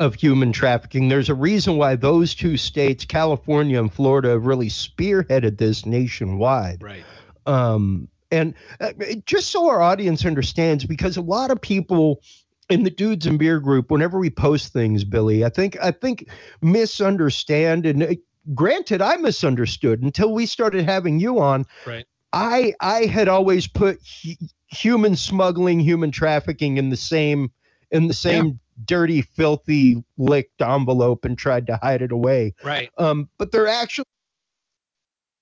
of human trafficking. There's a reason why those two states, California and Florida, have really spearheaded this nationwide. Right. Um, and uh, just so our audience understands, because a lot of people in the dudes and beer group, whenever we post things, Billy, I think I think misunderstand. And uh, granted, I misunderstood until we started having you on. Right. I I had always put hu- human smuggling, human trafficking in the same in the same dirty, filthy, licked envelope and tried to hide it away. Right. Um, but they're actually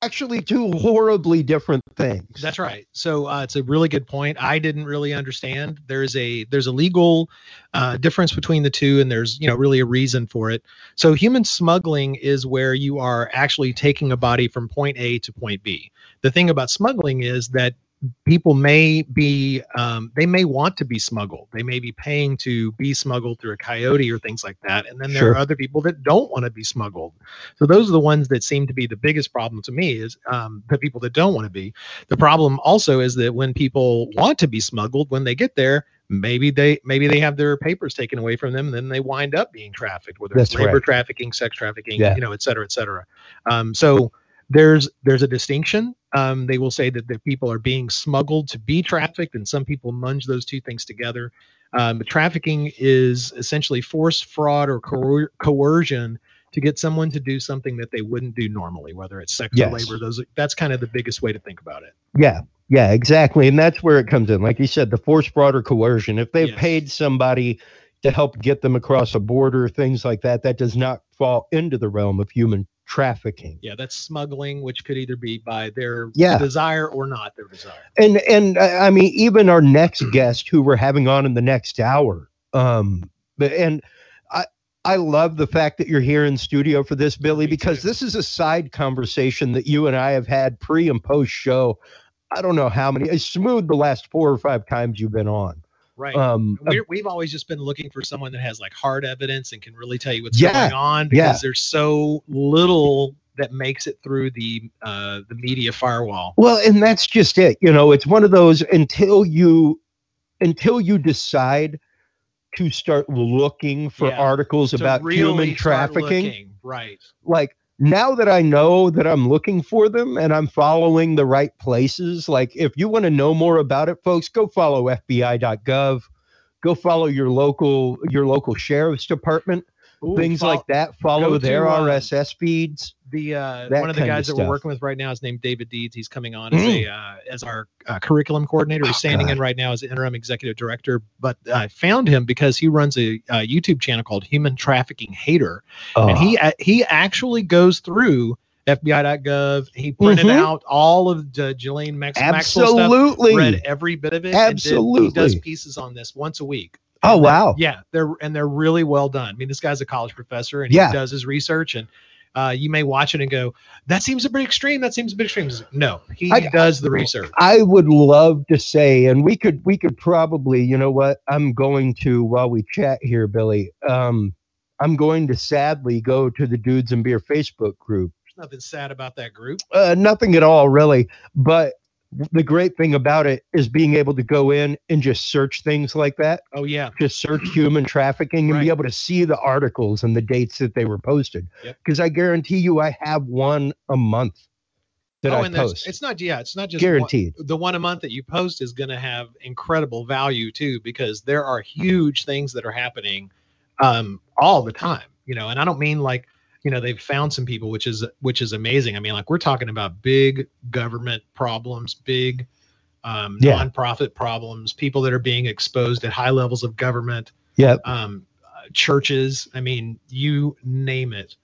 actually two horribly different things. That's right. So uh, it's a really good point. I didn't really understand. There's a there's a legal uh, difference between the two, and there's you know really a reason for it. So human smuggling is where you are actually taking a body from point A to point B. The thing about smuggling is that people may be um, they may want to be smuggled they may be paying to be smuggled through a coyote or things like that and then there Sure. are other people that don't want to be smuggled so those are the ones that seem to be the biggest problem to me is um, the people that don't want to be the problem also is that when people want to be smuggled when they get there maybe they maybe they have their papers taken away from them then they wind up being trafficked whether it's labor right. trafficking sex trafficking Yeah. you know et cetera et cetera um, so there's there's a distinction um, they will say that the people are being smuggled to be trafficked and some people munge those two things together um, trafficking is essentially force fraud or coer- coercion to get someone to do something that they wouldn't do normally whether it's sex Yes. or labor those that's kind of the biggest way to think about it Yeah, yeah, exactly. And that's where it comes in. Like you said, the force, fraud, or coercion. If they've Yes. paid somebody to help get them across a border, things like that, that does not fall into the realm of human trafficking. yeah that's smuggling which could either be by their Yeah. desire or not their desire And and uh, I mean, even our next guest, who we're having on in the next hour, um, and I I love the fact that you're here in studio for this, Billy, Me because too. this is a side conversation that you and I have had pre and post show. I don't know how many. It's smooth the last four or five times you've been on. Right Um, We're, we've always just been looking for someone that has like hard evidence and can really tell you what's Yeah, going on because yeah. there's so little that makes it through the uh, the media firewall. Well, and that's just it. You know, it's one of those until you until you decide to start looking for Yeah, articles about really human trafficking. right? Like now that I know that I'm looking for them and I'm following the right places, like if you want to know more about it, folks, go follow FBI.gov. Go follow your local your local sheriff's department, Ooh, things fol- like that. Follow their to, um, RSS feeds. the uh, one of the kind of guys that we're working with right now is named David Deeds. He's coming on as a uh, as our uh, curriculum coordinator. He's Oh, standing in right now as interim executive director. But I found him because he runs a, uh YouTube channel called Human Trafficking Hater, and Oh, he a- he actually goes through FBI.gov. He printed Mhm. out all of the Jillian Max- Maxwell stuff, absolutely. read every bit of it. and did- he does pieces on this once a week. Oh, wow. Yeah, they're and they're really well done. I mean, this guy's a college professor and Yeah. he does his research and. Uh, you may watch it and go, "That seems a bit extreme. That seems a bit extreme." No, he I- does the research. I would love to say, and we could we could probably, you know what? I'm going to while we chat here, Billy. Um, I'm going to sadly go to the Dudes and Beer Facebook group. There's nothing sad about that group. Uh, nothing at all, really. But the great thing about it is being able to go in and just search things like that. Oh yeah, Just search human trafficking and be able to see the articles and the dates that they were posted. Yep. Because I guarantee you, I have one a month that oh, I and post. it's not yeah, it's not just one- guaranteed. the one a month that you post is going to have incredible value too because there are huge things that are happening um all the time you know and i don't mean like you know they've found some people which is which is amazing i mean like we're talking about big government problems big um Yeah. nonprofit problems people that are being exposed at high levels of government yeah um uh, churches i mean you name it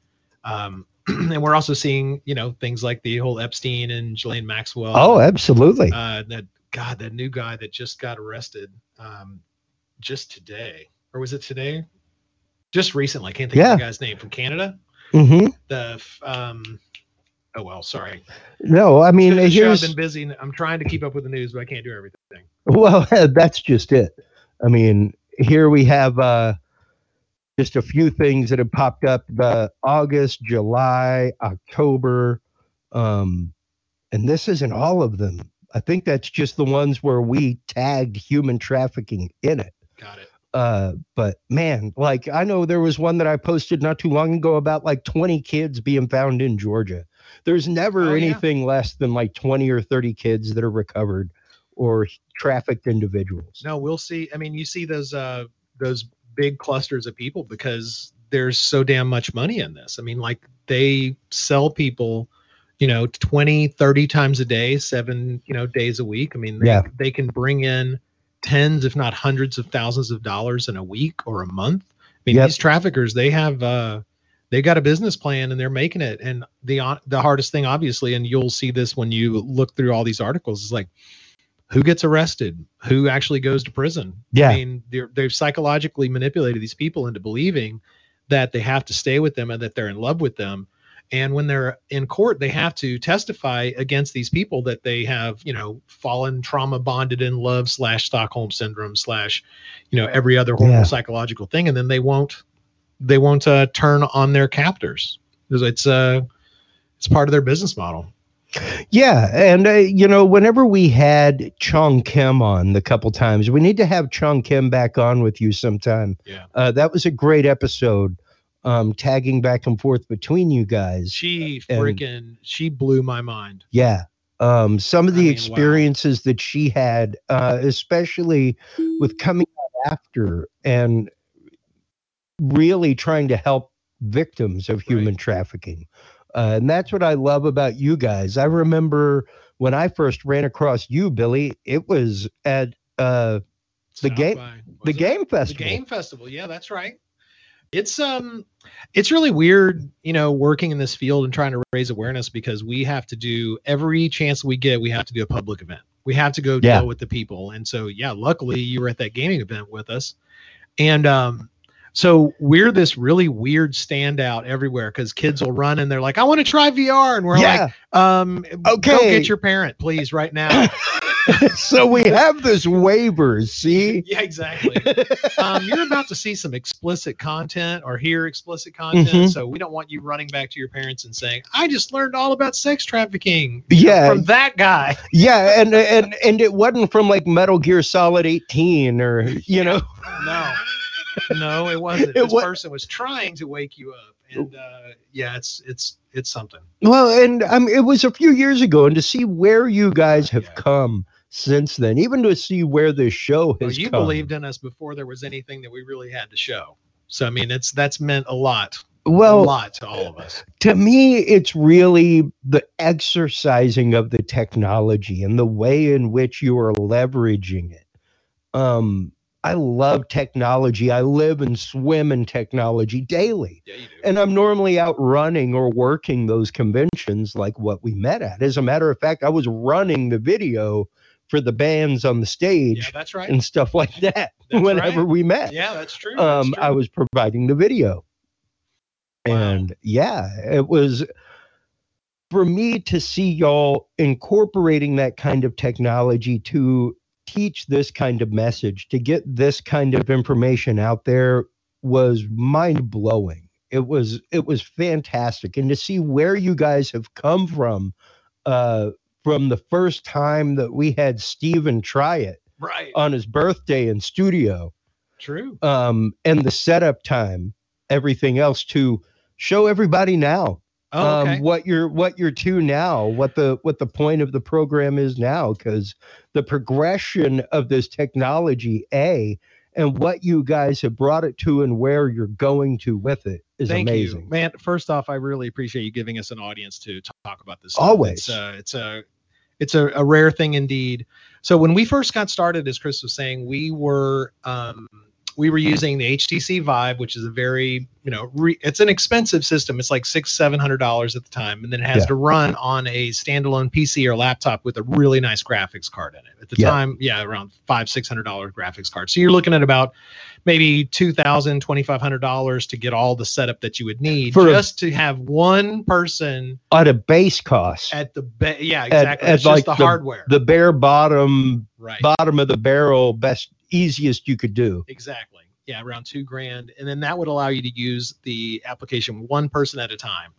um and we're also seeing you know things like the whole epstein and Ghislaine maxwell Oh, absolutely. uh, that God, that new guy that just got arrested um, just today, or was it today? Just recently, I can't think Yeah. of the guy's name from Canada. Hmm The um, oh well, sorry. No, I mean, show, I've been busy. I'm trying to keep up with the news, but I can't do everything. well, that's just it. I mean, here we have uh, just a few things that have popped up: the August, July, October, um, and this isn't all of them. I think that's just the ones where we tagged human trafficking in it. Got it. Uh, but man, like I know there was one that I posted not too long ago about like 20 kids being found in Georgia. There's never Oh, yeah. anything less than like 20 or 30 kids that are recovered or trafficked individuals. No, we'll see. I mean, you see those uh those big clusters of people because there's so damn much money in this. I mean, like they sell people, you know, 20, 30 times a day, 7, you know, days a week. I mean, they, Yeah. they can bring in tens if not hundreds of thousands of dollars in a week or a month. I mean, Yep. these traffickers, they have uh they got a business plan and they're making it and the on- the hardest thing obviously and you'll see this when you look through all these articles is like who gets arrested who actually goes to prison Yeah. i mean they're, they've psychologically manipulated these people into believing that they have to stay with them and that they're in love with them and when they're in court they have to testify against these people that they have you know fallen trauma bonded in love slash stockholm syndrome slash you know every other horrible Yeah. psychological thing and then they won't they won't uh, turn on their captors it's it's, uh it's part of their business model Yeah, and uh, you know, whenever we had Chung Kim on the couple times, we need to have Chung Kim back on with you sometime. Yeah. uh, that was a great episode. Um, tagging back and forth between you guys. she And- freaking she blew my mind Yeah. Um, some of I the mean, wow. experiences that she had, uh, especially with coming out after and really trying to help victims of human Right. trafficking. Uh, and that's what I love about you guys. I remember when I first ran across you, Billy, it was at uh, The South game- by- the it? game the festival. game festival yeah that's right it's um it's really weird you know working in this field and trying to raise awareness because we have to do every chance we get we have to do a public event we have to go Yeah. deal with the people and so yeah luckily you were at that gaming event with us and um so we're this really weird standout everywhere because kids will run and they're like i want to try vr and we're yeah. like um go Okay. get your parent please right now so we have this waivers. See. yeah exactly um, you're about to see some explicit content or hear explicit content, Mhm. so we don't want you running back to your parents and saying, "I just learned all about sex trafficking Yeah. from that guy." Yeah, and and and it wasn't from like Metal Gear Solid 18 or you know. No, no, it wasn't. It this person was trying to wake you up, and uh, yeah, it's it's it's something. Well, and um, it was a few years ago, and to see where you guys have Yeah. come since then, even to see where this show Well, has you come. believed in us before there was anything that we really had to show. So I mean, it's that's meant a lot, Well, a lot to all of us. to me, it's really the exercising of the technology and the way in which you are leveraging it. Um, I love technology. I live and swim in technology daily. Yeah, you do. and I'm normally out running or working those conventions like what we met at. As a matter of fact, I was running the video for the bands on the yeah, stage that's right. and stuff like that That's whenever right. we met. Yeah, that's true. um, that's I was providing the video. Wow. And yeah, it was for me to see y'all incorporating that kind of technology to teach this kind of message, to get this kind of information out there was mind blowing. It was it was fantastic, and to see where you guys have come from, uh, from the first time that we had Steven try it right. on his birthday in studio, True. um, and the setup time, everything else to show everybody now Oh, okay. um, what you're what you're to now, what the what the point of the program is now, because the progression of this technology, a and what you guys have brought it to and where you're going to with it is Thank amazing. you, man. First off, I really appreciate you giving us an audience to talk about this. Always. it's, uh, it's a it's a, a rare thing indeed. So when we first got started, as Chris was saying, we were um, we were using the HTC Vive, which is a very you know re, it's an expensive system. It's like six seven hundred dollars at the time, and then it has Yeah. to run on a standalone PC or laptop with a really nice graphics card in it. At the Yeah. time, yeah, around five six hundred dollar graphics card. So you're looking at about maybe two thousand twenty five hundred dollars to get all the setup that you would need For a- just to have one person At a base cost, at the ba- yeah exactly. at it's just like the, the- hardware. the bare bottom right. bottom of the barrel, best easiest you could do. exactly. Yeah around two grand. And then that would allow you to use the application one person at a time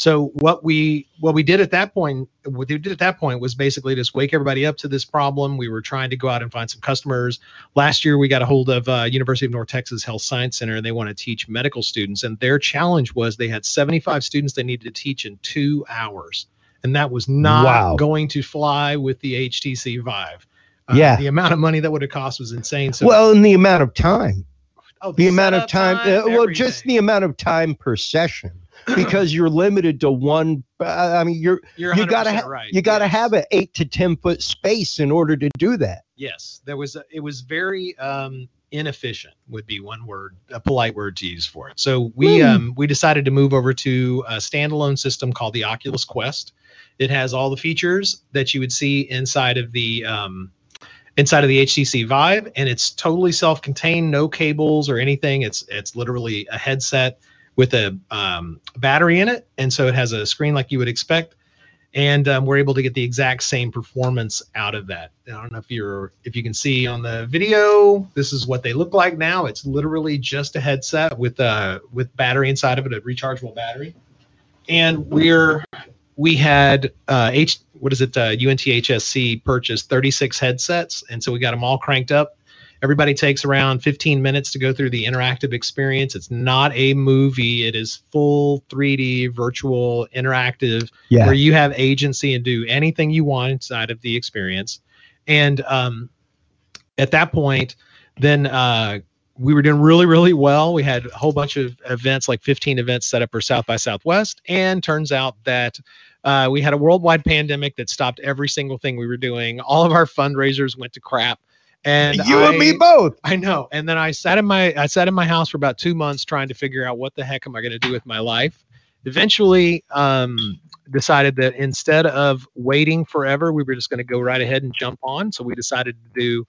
So what we what we did at that point, what we did at that point was basically just wake everybody up to this problem. We were trying to go out and find some customers. Last year, we got a hold of uh, University of North Texas Health Science Center, and they want to teach medical students. And their challenge was they had 75 students they needed to teach in two hours, and that was not Wow. going to fly with the HTC Vive. Uh, Yeah. the amount of money that would have cost was insane. So well, and the amount of time, oh, the amount of setup time, uh, well, just the amount of time per session, because you're limited to one. uh, I mean, you're You're you gotta 100% ha- right. you gotta yes. have an eight to ten foot space in order to do that. Yes, there was. A, it was very um, inefficient. Would be one word, a polite word to use for it. So we Hmm. um, we decided to move over to a standalone system called the Oculus Quest. It has all the features that you would see inside of the um, inside of the HTC Vive, and it's totally self-contained, no cables or anything. It's it's literally a headset with a um, battery in it, and so it has a screen like you would expect and um, we're able to get the exact same performance out of that. I don't know if you're if you can see on the video. This is what they look like now. It's literally just a headset with uh with battery inside of it, a rechargeable battery, and we're we had uh H what is it uh, UNTHSC purchased 36 headsets, and so we got them all cranked up. Everybody takes around 15 minutes to go through the interactive experience. It's not a movie; it is full 3D virtual interactive Yeah. where you have agency and do anything you want inside of the experience. And um, at that point, then uh, we were doing really, really well. We had a whole bunch of events, like 15 events set up for South by Southwest. And turns out that uh, we had a worldwide pandemic that stopped every single thing we were doing. All of our fundraisers went to crap. And you and me both. I know. And then I sat in my I sat in my house for about two months trying to figure out what the heck am I going to do with my life. Eventually, um, decided that instead of waiting forever, we were just going to go right ahead and jump on. So we decided to do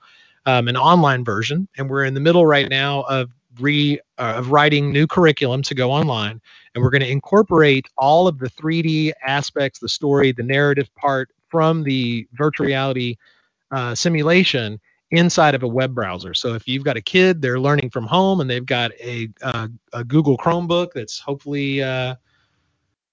um, an online version, and we're in the middle right now of re uh, of writing new curriculum to go online, and we're going to incorporate all of the 3D aspects, the story, the narrative part from the virtual reality uh, simulation inside of a web browser. So if you've got a kid, they're learning from home, and they've got a uh, a Google Chromebook that's hopefully uh,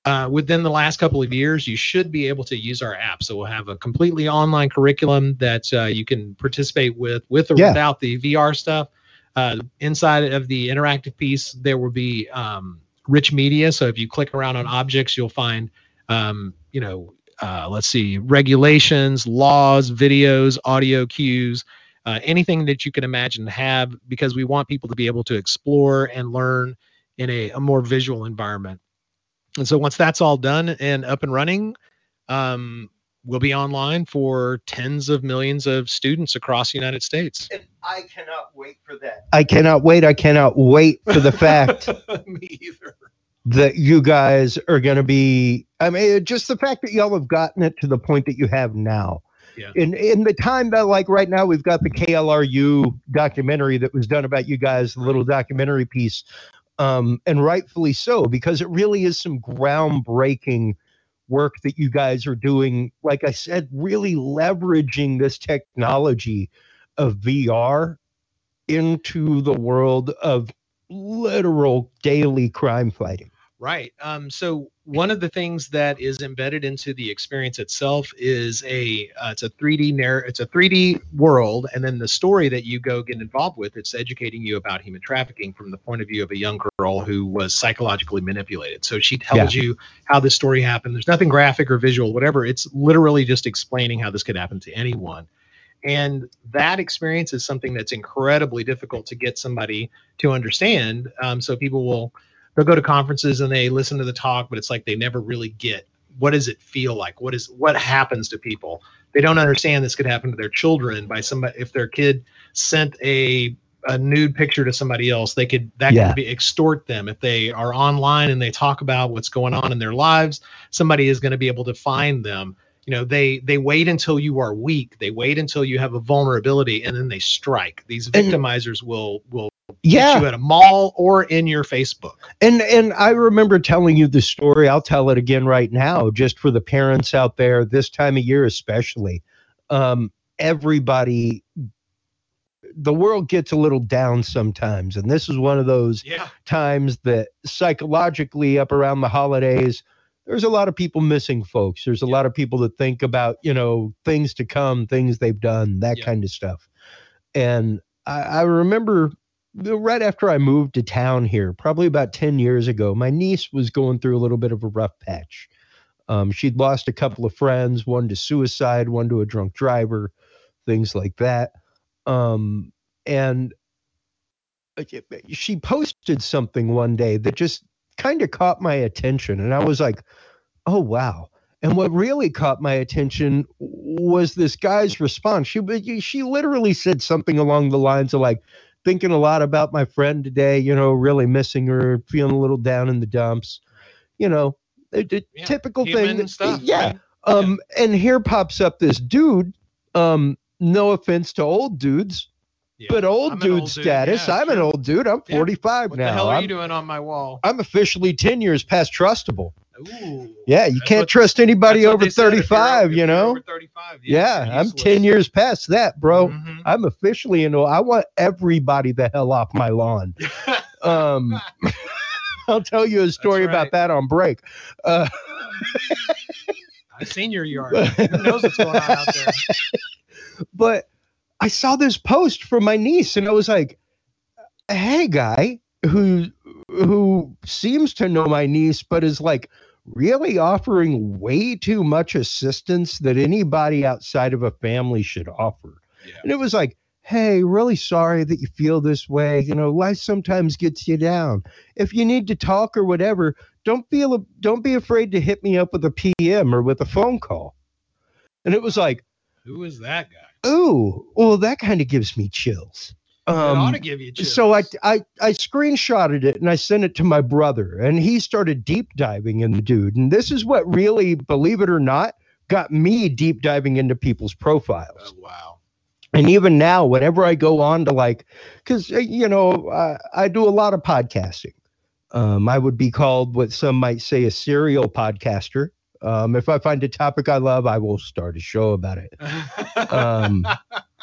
uh, within the last couple of years, you should be able to use our app. So we'll have a completely online curriculum that uh, you can participate with, with or Yeah. without the VR stuff. Uh, inside of the interactive piece, there will be um, rich media. So if you click around on objects, you'll find, um, you know, uh, let's see, regulations, laws, videos, audio cues, uh, anything that you can imagine to have, because we want people to be able to explore and learn in a, a more visual environment. And so once that's all done and up and running, um, we'll be online for tens of millions of students across the United States. And I cannot wait for that. I cannot wait. I cannot wait for the fact Me either. that you guys are going to be. I mean, just the fact that y'all have gotten it to the point that you have now. Yeah. In in the time that like right now we've got the KLRU documentary that was done about you guys, the little documentary piece, um, and rightfully so because it really is some groundbreaking work that you guys are doing. Like I said, really leveraging this technology of VR into the world of literal daily crime fighting. Right. Um, so one of the things that is embedded into the experience itself is a uh, it's a 3D narr- it's a 3D world, and then the story that you go get involved with it's educating you about human trafficking from the point of view of a young girl who was psychologically manipulated. So she tells you how this story happened. There's nothing graphic or visual, whatever. It's literally just explaining how this could happen to anyone. And that experience is something that's incredibly difficult to get somebody to understand. Um, so people will they'll go to conferences and they listen to the talk, but it's like they never really get what does it feel like? What is what happens to people? They don't understand this could happen to their children by somebody if their kid sent a a nude picture to somebody else, they could that Yeah. could be extort them. If they are online and they talk about what's going on in their lives, somebody is going to be able to find them. You know, they they wait until you are weak. They wait until you have a vulnerability and then they strike. These And- victimizers will will Yeah. you at a mall or in your Facebook. And and I remember telling you the story. I'll tell it again right now, just for the parents out there, this time of year especially. Um, everybody, the world gets a little down sometimes, and this is one of those Yeah. times that psychologically, up around the holidays, there's a lot of people missing folks. There's a Yeah. lot of people that think about, you know, things to come, things they've done, that Yeah. kind of stuff. And I, I remember right after I moved to town here, probably about 10 years ago, my niece was going through a little bit of a rough patch. Um, she'd lost a couple of friends, one to suicide, one to a drunk driver, things like that. Um, and uh, she posted something one day that just kind of caught my attention. And I was like, oh, wow. And what really caught my attention was this guy's response. She she literally said something along the lines of like, thinking a lot about my friend today, you know, really missing her, feeling a little down in the dumps, you know, it- Yeah, typical thing. That- stuff. yeah. right? Um, and here pops up this dude. Um, no offense to old dudes, Yeah. but old I'm dude old dude, status. yeah, I'm an old dude. I'm Yeah. 45 What now. the hell are I'm, you doing on my wall? I'm officially 10 years past trustable. Ooh. Yeah, you That's can't what- trust anybody over they said, if you're 35, you know? over 35, Yeah, you're I'm 10 years past that, bro. Mhm. I'm officially in. I want everybody the hell off my lawn. Um, I'll tell you a story about that on break. Uh, I've seen your yard. Who knows what's going on out there? but I saw this post from my niece, and I was like, "Hey, guy who who seems to know my niece, but is like really offering way too much assistance that anybody outside of a family should offer." Yeah. And it was like, hey, really sorry that you feel this way. You know, life sometimes gets you down. If you need to talk or whatever, don't feel don't be afraid to hit me up with a PM or with a phone call. And it was like, Who is that guy? ooh, well, that kind of gives me chills. It ought Um, to give you chills. so I, I I screenshotted it and I sent it to my brother, and he started deep diving in the dude. And this is what really, believe it or not, got me deep diving into people's profiles. Oh, wow. and even now whenever i go on to like because you know uh, i do a lot of podcasting um, i would be called what some might say a serial podcaster um, if i find a topic i love i will start a show about it. Um,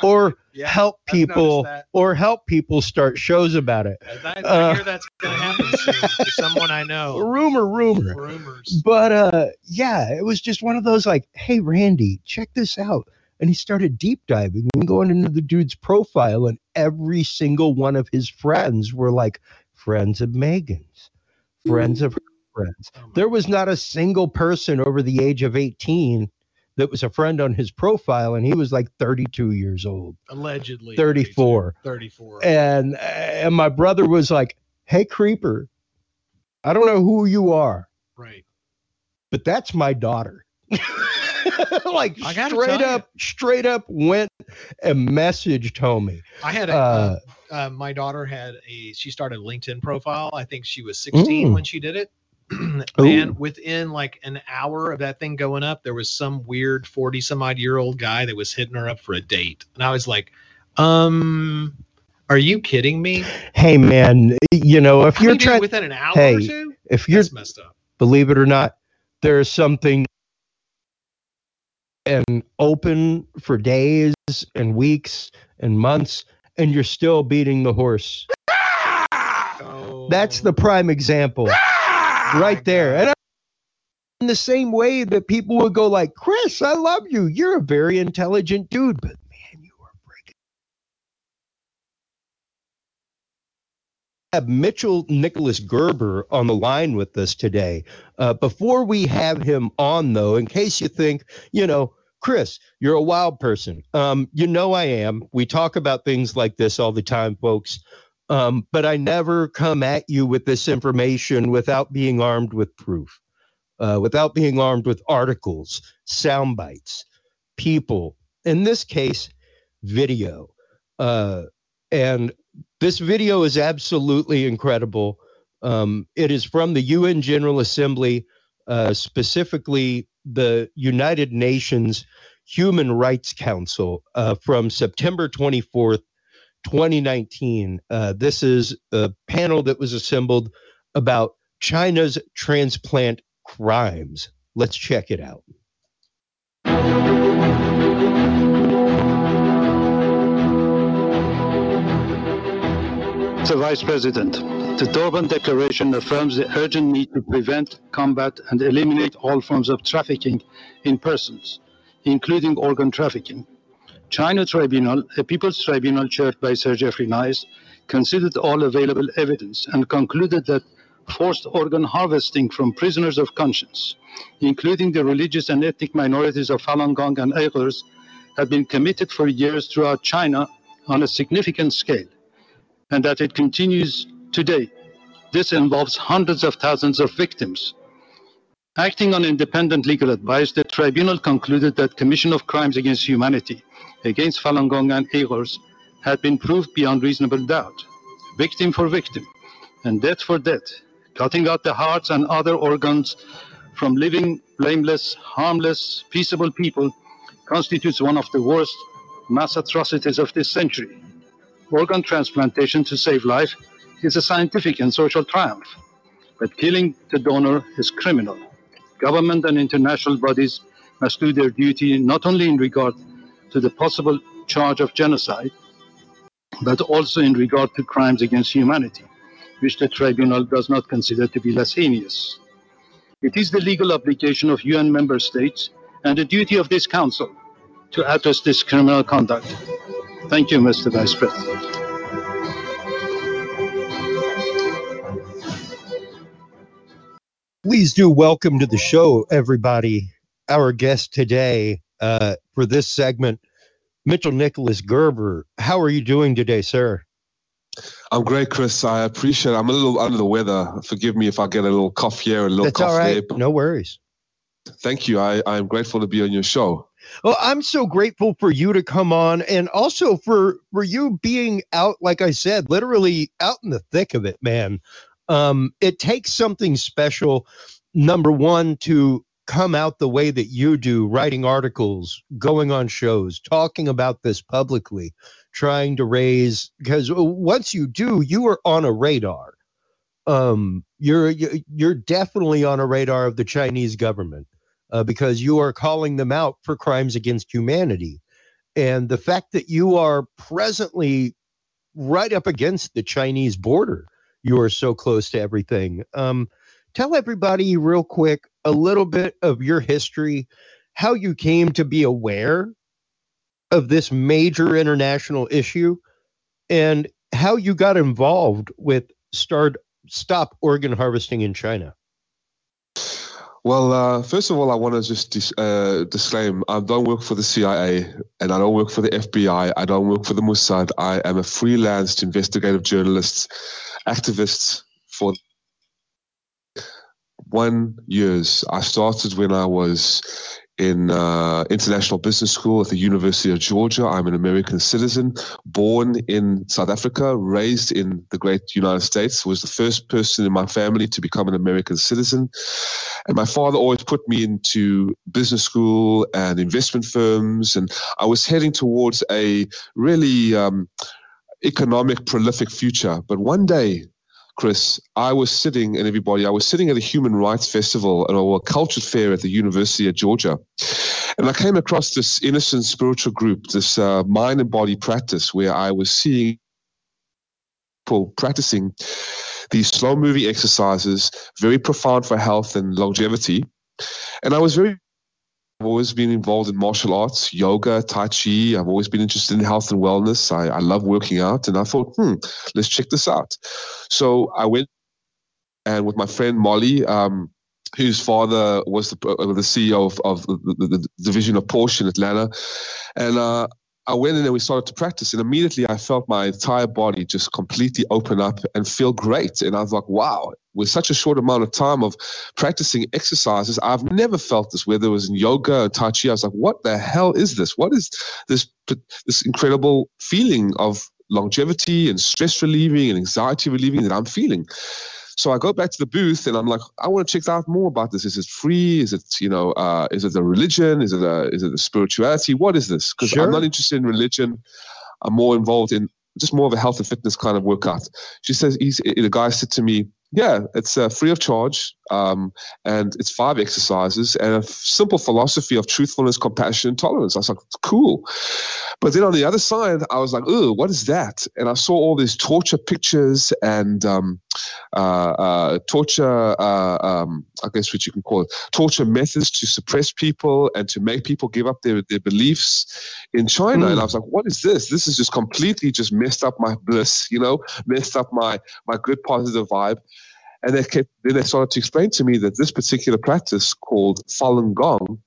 or Yeah, help people or help people start shows about it. I, I uh, hear that's going to happen soon to someone I know. rumor rumor. Rumors. but uh yeah it was just one of those like hey randy check this out. And he started deep diving and going into the dude's profile and every single one of his friends were like friends of megan's. Friends of her friends Oh there was not a single person over the age of 18 that was a friend on his profile and he was like 32 years old Allegedly. 34 34. and and my brother was like hey creeper i don't know who you are right. but that's my daughter. like straight tell you. up, straight up went and messaged homie. I had a, Uh, uh, uh, my daughter had a, she started a LinkedIn profile. I think she was 16 Mm. when she did it. And within like an hour of that thing going up, there was some weird 40 some odd year old guy that was hitting her up for a date. And I was like, um, are you kidding me? Hey man, you know if I you're trying, within an hour Hey, or two, if you're messed up. believe it or not, there's something and open for days and weeks and months, and you're still beating the horse. That's the prime example. Right there. And I, in the same way that people would go like, "Chris, I love you. You're a very intelligent dude, but man, you are breaking." Have Mitchell Nicholas Gerber on the line with us today. Uh, before we have him on, though, in case you think, you know, Chris, you're a wild person. Um, you know I am. We talk about things like this all the time, folks. Um, but I never come at you with this information without being armed with proof, uh, without being armed with articles, sound bites, people, in this case, video. Uh, and this video is absolutely incredible. Um, it is from the UN General Assembly, uh, specifically the United Nations Human Rights Council uh, from September 24th, 2019. Uh, this is a panel that was assembled about China's transplant crimes. Let's check it out. Mr. Vice President, The Durban Declaration affirms the urgent need to prevent, combat, and eliminate all forms of trafficking in persons, including organ trafficking. China Tribunal, a people's tribunal chaired by Sir Geoffrey Nice, considered all available evidence and concluded that forced organ harvesting from prisoners of conscience, including the religious and ethnic minorities of Falun Gong and Uyghurs, had been committed for years throughout China on a significant scale, and that it continues today. This involves hundreds of thousands of victims. Acting on independent legal advice, the tribunal concluded that commission of crimes against humanity against Falun Gong and Uyghurs had been proved beyond reasonable doubt, victim for victim, and death for death, cutting out the hearts and other organs from living, blameless, harmless, peaceable people constitutes one of the worst mass atrocities of this century. Organ transplantation to save life is a scientific and social triumph, but killing the donor is criminal. Government and international bodies must do their duty not only in regard to the possible charge of genocide, but also in regard to crimes against humanity, which the tribunal does not consider to be less heinous. It is the legal obligation of UN member states and the duty of this council to address this criminal conduct. Thank you, Mr. Vice President. Please do welcome to the show, everybody. Our guest today uh, for this segment, Mitchell Nicholas Gerber. How are you doing today, sir? I'm great, Chris. I appreciate it. I'm a little under the weather. Forgive me if I get a little cough here, a little That's cough all right. there. No worries. Thank you. I, I'm grateful to be on your show. Well, I'm so grateful for you to come on and also for for you being out, like I said, literally out in the thick of it, man. Um, it takes something special, number one, to come out the way that you do, writing articles, going on shows, talking about this publicly, trying to raise because once you do, you are on a radar. Um, you're you- you're definitely on a radar of the Chinese government uh, because you are calling them out for crimes against humanity. And the fact that you are presently right up against the Chinese border, you are so close to everything. Um, tell everybody, real quick, a little bit of your history, how you came to be aware of this major international issue, and how you got involved with start stop organ harvesting in China. Well, uh, first of all, I want to just dis- uh, disclaim I don't work for the CIA and I don't work for the FBI. I don't work for the Mossad. I am a freelance investigative journalist, activist for one years. I started when I was in uh, international business school at the University of Georgia. I'm an American citizen, born in South Africa, raised in the great United States. Was the first person in my family to become an American citizen, and my father always put me into business school and investment firms, and I was heading towards a really um, economic, prolific future. But one day, Chris, I was sitting, and everybody, I was sitting at a human rights festival or a culture fair at the University of Georgia. And I came across this innocent spiritual group, this uh, mind and body practice, where I was seeing people practicing these slow moving exercises, very profound for health and longevity. And I was very I've always been involved in martial arts, yoga, Tai Chi. I've always been interested in health and wellness. I, I love working out. And I thought, hmm, let's check this out. So I went and with my friend Molly, um, whose father was the, uh, the CEO of, of the, the, the division of Porsche in Atlanta. And uh, I went in and we started to practice. And immediately I felt my entire body just completely open up and feel great. And I was like, wow, with such a short amount of time of practicing exercises, I've never felt this, whether it was in yoga or Tai Chi. I was like, what the hell is this? What is this, this incredible feeling of longevity and stress relieving and anxiety relieving that I'm feeling? So I go back to the booth and I'm like, I want to check out more about this. Is it free? Is it, you know, uh, is it a religion? Is it a, is it a spirituality? What is this? Because Sure. I'm not interested in religion. I'm more involved in just more of a health and fitness kind of workout. She says, he's, the guy said to me, yeah, it's uh, free of charge. Um, and it's five exercises and a simple philosophy of truthfulness, compassion, and tolerance. I was like, cool. But then on the other side, I was like, oh, what is that? And I saw all these torture pictures and um, uh, uh, torture, uh, um, I guess what you can call it, torture methods to suppress people and to make people give up their, their beliefs in China. Mm. And I was like, what is this? This is just completely just messed up my bliss, you know, messed up my, my good positive vibe. And they kept, then they started to explain to me that this particular practice called Falun Gong,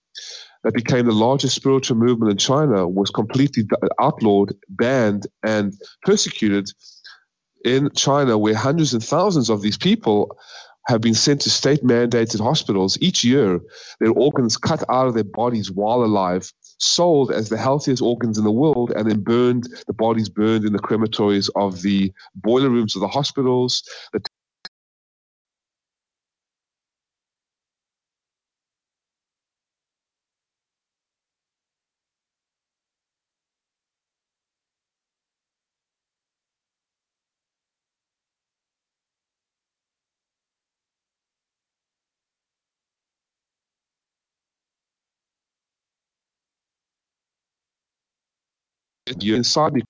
that became the largest spiritual movement in China, was completely outlawed, banned, and persecuted in China, where hundreds and thousands of these people have been sent to state mandated hospitals each year, their organs cut out of their bodies while alive, sold as the healthiest organs in the world, and then burned, the bodies burned in the crematories of the boiler rooms of the hospitals. The you're inside the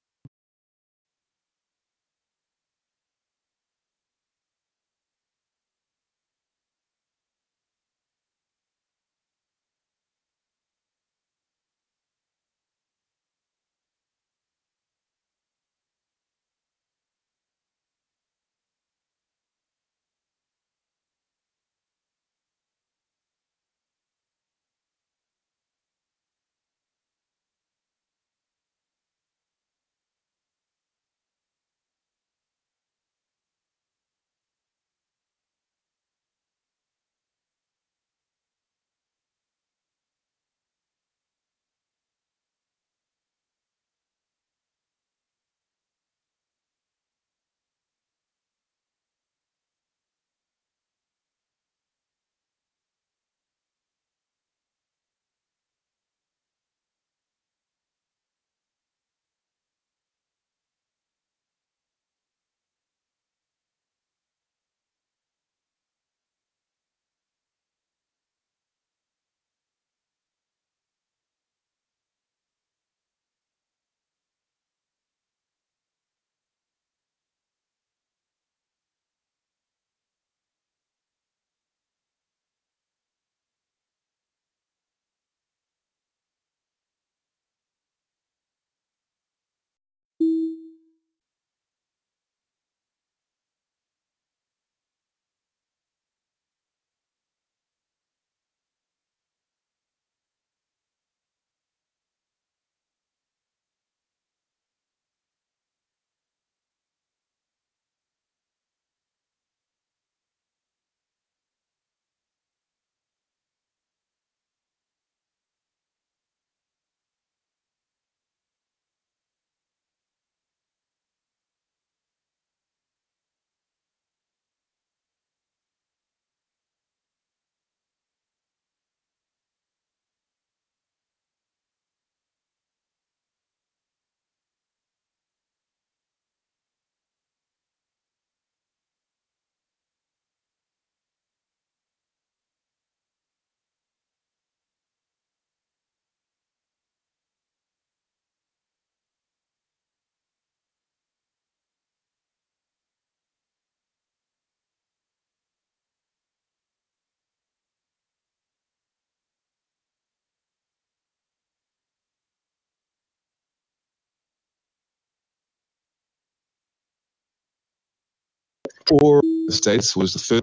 or the States was the first.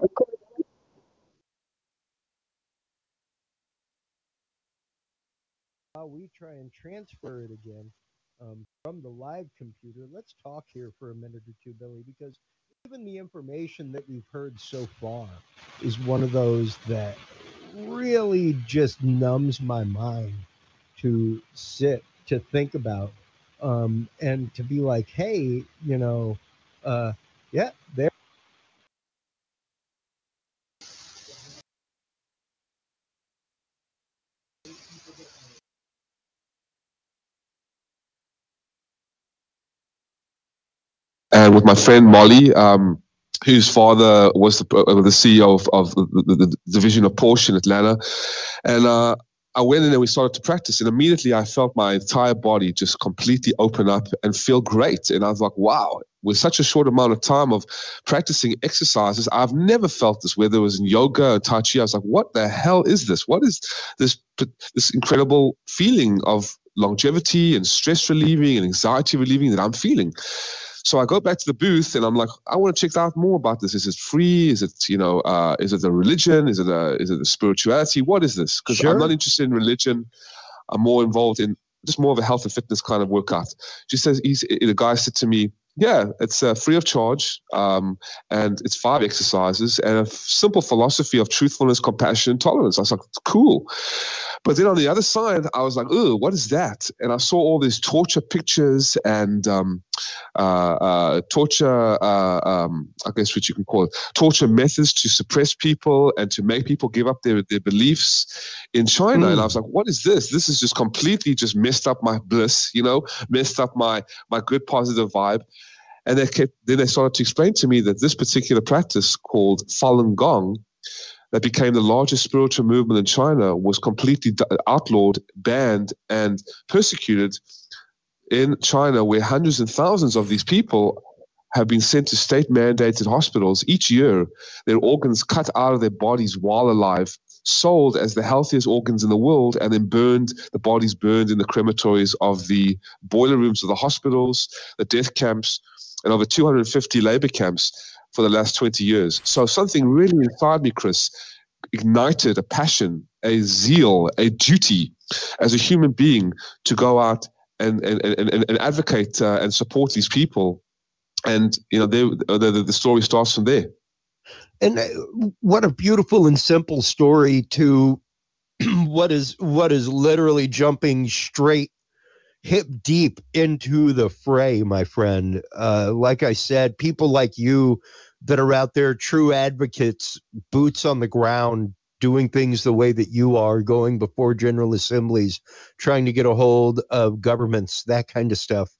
While we try and transfer it again um, from the live computer, let's talk here for a minute or two, Billy, because even the information that we've heard so far is one of those that really just numbs my mind to sit to think about um, and to be like, hey, you know, uh, yeah, there and with my friend Molly, um, whose father was the, uh, the CEO of, of the, the, the, division of Porsche in Atlanta. And uh, I went in and we started to practice, and immediately I felt my entire body just completely open up and feel great. And I was like, wow, with such a short amount of time of practicing exercises, I've never felt this. Whether it was in yoga or Tai Chi, I was like, what the hell is this? What is this this incredible feeling of longevity and stress relieving and anxiety relieving that I'm feeling? So I go back to the booth and I'm like, I want to check out more about this. Is it free? Is it, you know, uh, is it a religion? Is it a, is it a spirituality? What is this? Because sure. I'm not interested in religion. I'm more involved in just more of a health and fitness kind of workout. She says, he's, the guy said to me, yeah, it's uh, free of charge, um, and it's five exercises and a simple philosophy of truthfulness, compassion, and tolerance. I was like, cool. But then on the other side, I was like, oh, what is that? And I saw all these torture pictures and um, uh, uh, torture, uh, um, I guess what you can call it, torture methods to suppress people and to make people give up their, their beliefs in China. Mm. And I was like, what is this? This is just completely just messed up my bliss, you know, messed up my my good positive vibe. And they kept, then they started to explain to me that this particular practice called Falun Gong, that became the largest spiritual movement in China, was completely outlawed, banned, and persecuted in China, where hundreds and thousands of these people have been sent to state mandated hospitals each year, their organs cut out of their bodies while alive, sold as the healthiest organs in the world, and then burned, the bodies burned in the crematories of the boiler rooms of the hospitals, the death camps, and over 250 labor camps for the last 20 years. So something really inside me, Chris, ignited a passion, a zeal, a duty as a human being to go out and, and, and, and advocate uh, and support these people. And, you know, they, the, the story starts from there. And uh, what a beautiful and simple story to what is what is literally jumping straight hip deep into the fray, my friend. Uh, like I said, people like you that are out there, true advocates, boots on the ground, doing things the way that you are, going before general assemblies, trying to get a hold of governments, that kind of stuff.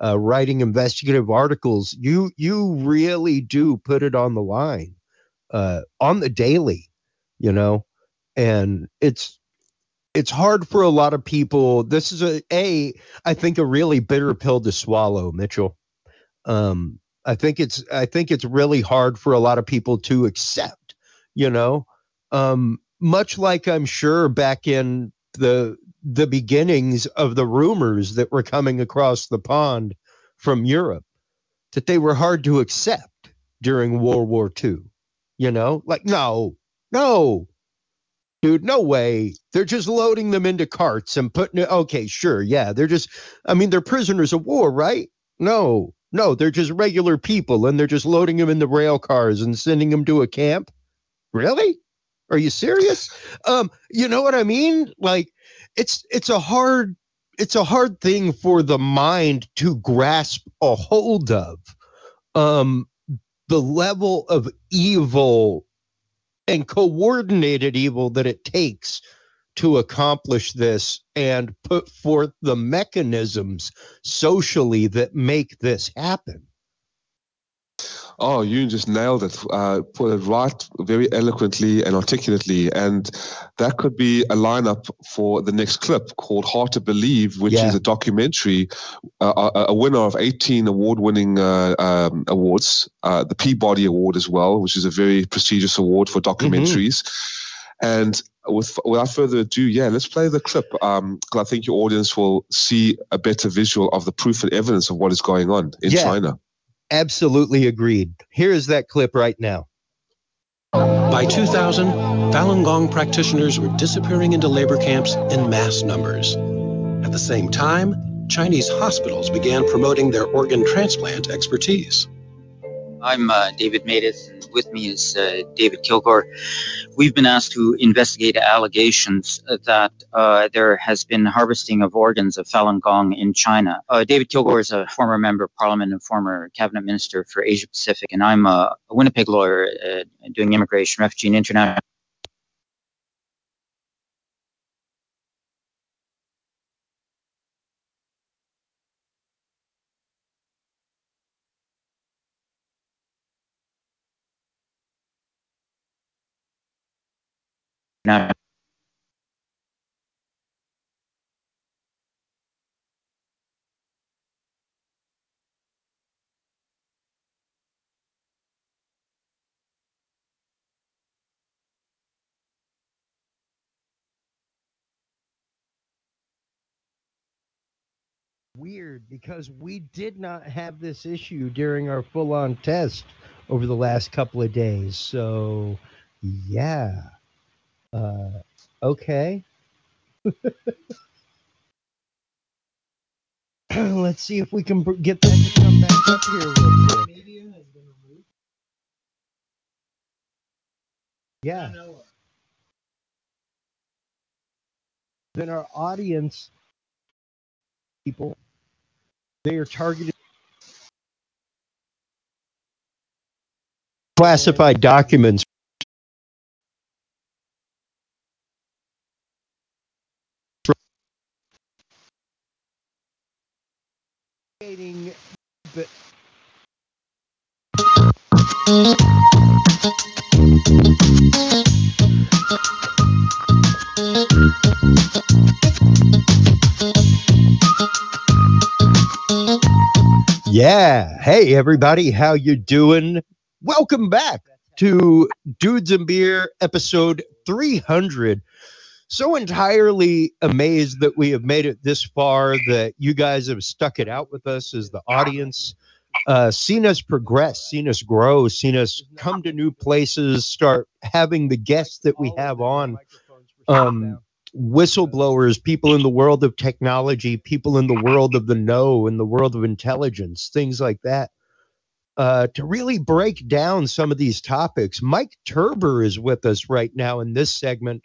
Uh, writing investigative articles, you you really do put it on the line, uh, on the daily, you know, and it's it's hard for a lot of people. This is a a I think a really bitter pill to swallow, Mitchell. Um, I think it's I think it's really hard for a lot of people to accept. You know, um, much like I'm sure back in the the beginnings of the rumors that were coming across the pond from Europe, that they were hard to accept during World War II. You know, like no, no, dude no way. They're just loading them into carts and putting it okay sure yeah they're just i mean they're prisoners of war right? No no they're just regular people and they're just loading them in the rail cars and sending them to a camp. Really? Are you serious? Um you know what i mean? Like it's it's a hard it's a hard thing for the mind to grasp a hold of um the level of evil and coordinated evil that it takes to accomplish this and put forth the mechanisms socially that make this happen. Oh, you just nailed it. Uh, put it right very eloquently and articulately. And that could be a lineup for the next clip called Hard to Believe, which yeah. is a documentary, uh, a, a, winner of 18 award winning uh, um, awards, uh, the Peabody Award as well, which is a very prestigious award for documentaries. Mm-hmm. And with, without further ado, yeah, let's play the clip because um, I think your audience will see a better visual of the proof and evidence of what is going on in yeah. China. Absolutely agreed. Here is that clip right now. By 2000, Falun Gong practitioners were disappearing into labor camps in mass numbers. At the same time, Chinese hospitals began promoting their organ transplant expertise. I'm uh, David Matas, and with me is uh, David Kilgour. We've been asked to investigate allegations that uh, there has been harvesting of organs of Falun Gong in China. Uh, David Kilgour is a former member of parliament and former cabinet minister for Asia Pacific, and I'm a, a Winnipeg lawyer uh, doing immigration, refugee, and international national weird because we did not have this issue during our full on test over the last couple of days. So, yeah. Uh, okay. Let's see if we can br- get that to come back up here real quick. Yeah. Then our audience people they are targeted classified documents but Yeah. Hey everybody, how you doing? Welcome back to Dudes and Beer episode 300. So entirely amazed that we have made it this far that you guys have stuck it out with us as the audience. Uh, seen us progress, seen us grow, seen us come to new places, start having the guests that we have on. Um, whistleblowers, people in the world of technology, people in the world of the know, in the world of intelligence, things like that. Uh, to really break down some of these topics, Mike Turber is with us right now in this segment.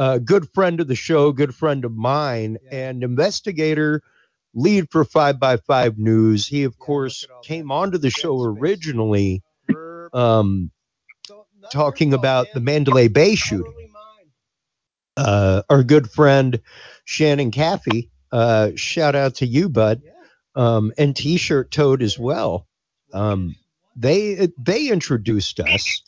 A good friend of the show, good friend of mine, and investigator, lead for Five by Five News. He, of course, came onto the show originally, um, talking about the Mandalay Bay shooting. uh, our good friend Shannon Caffey. Uh, shout out to you, bud. Um, and T-shirt Toad as well. Um, they they introduced us,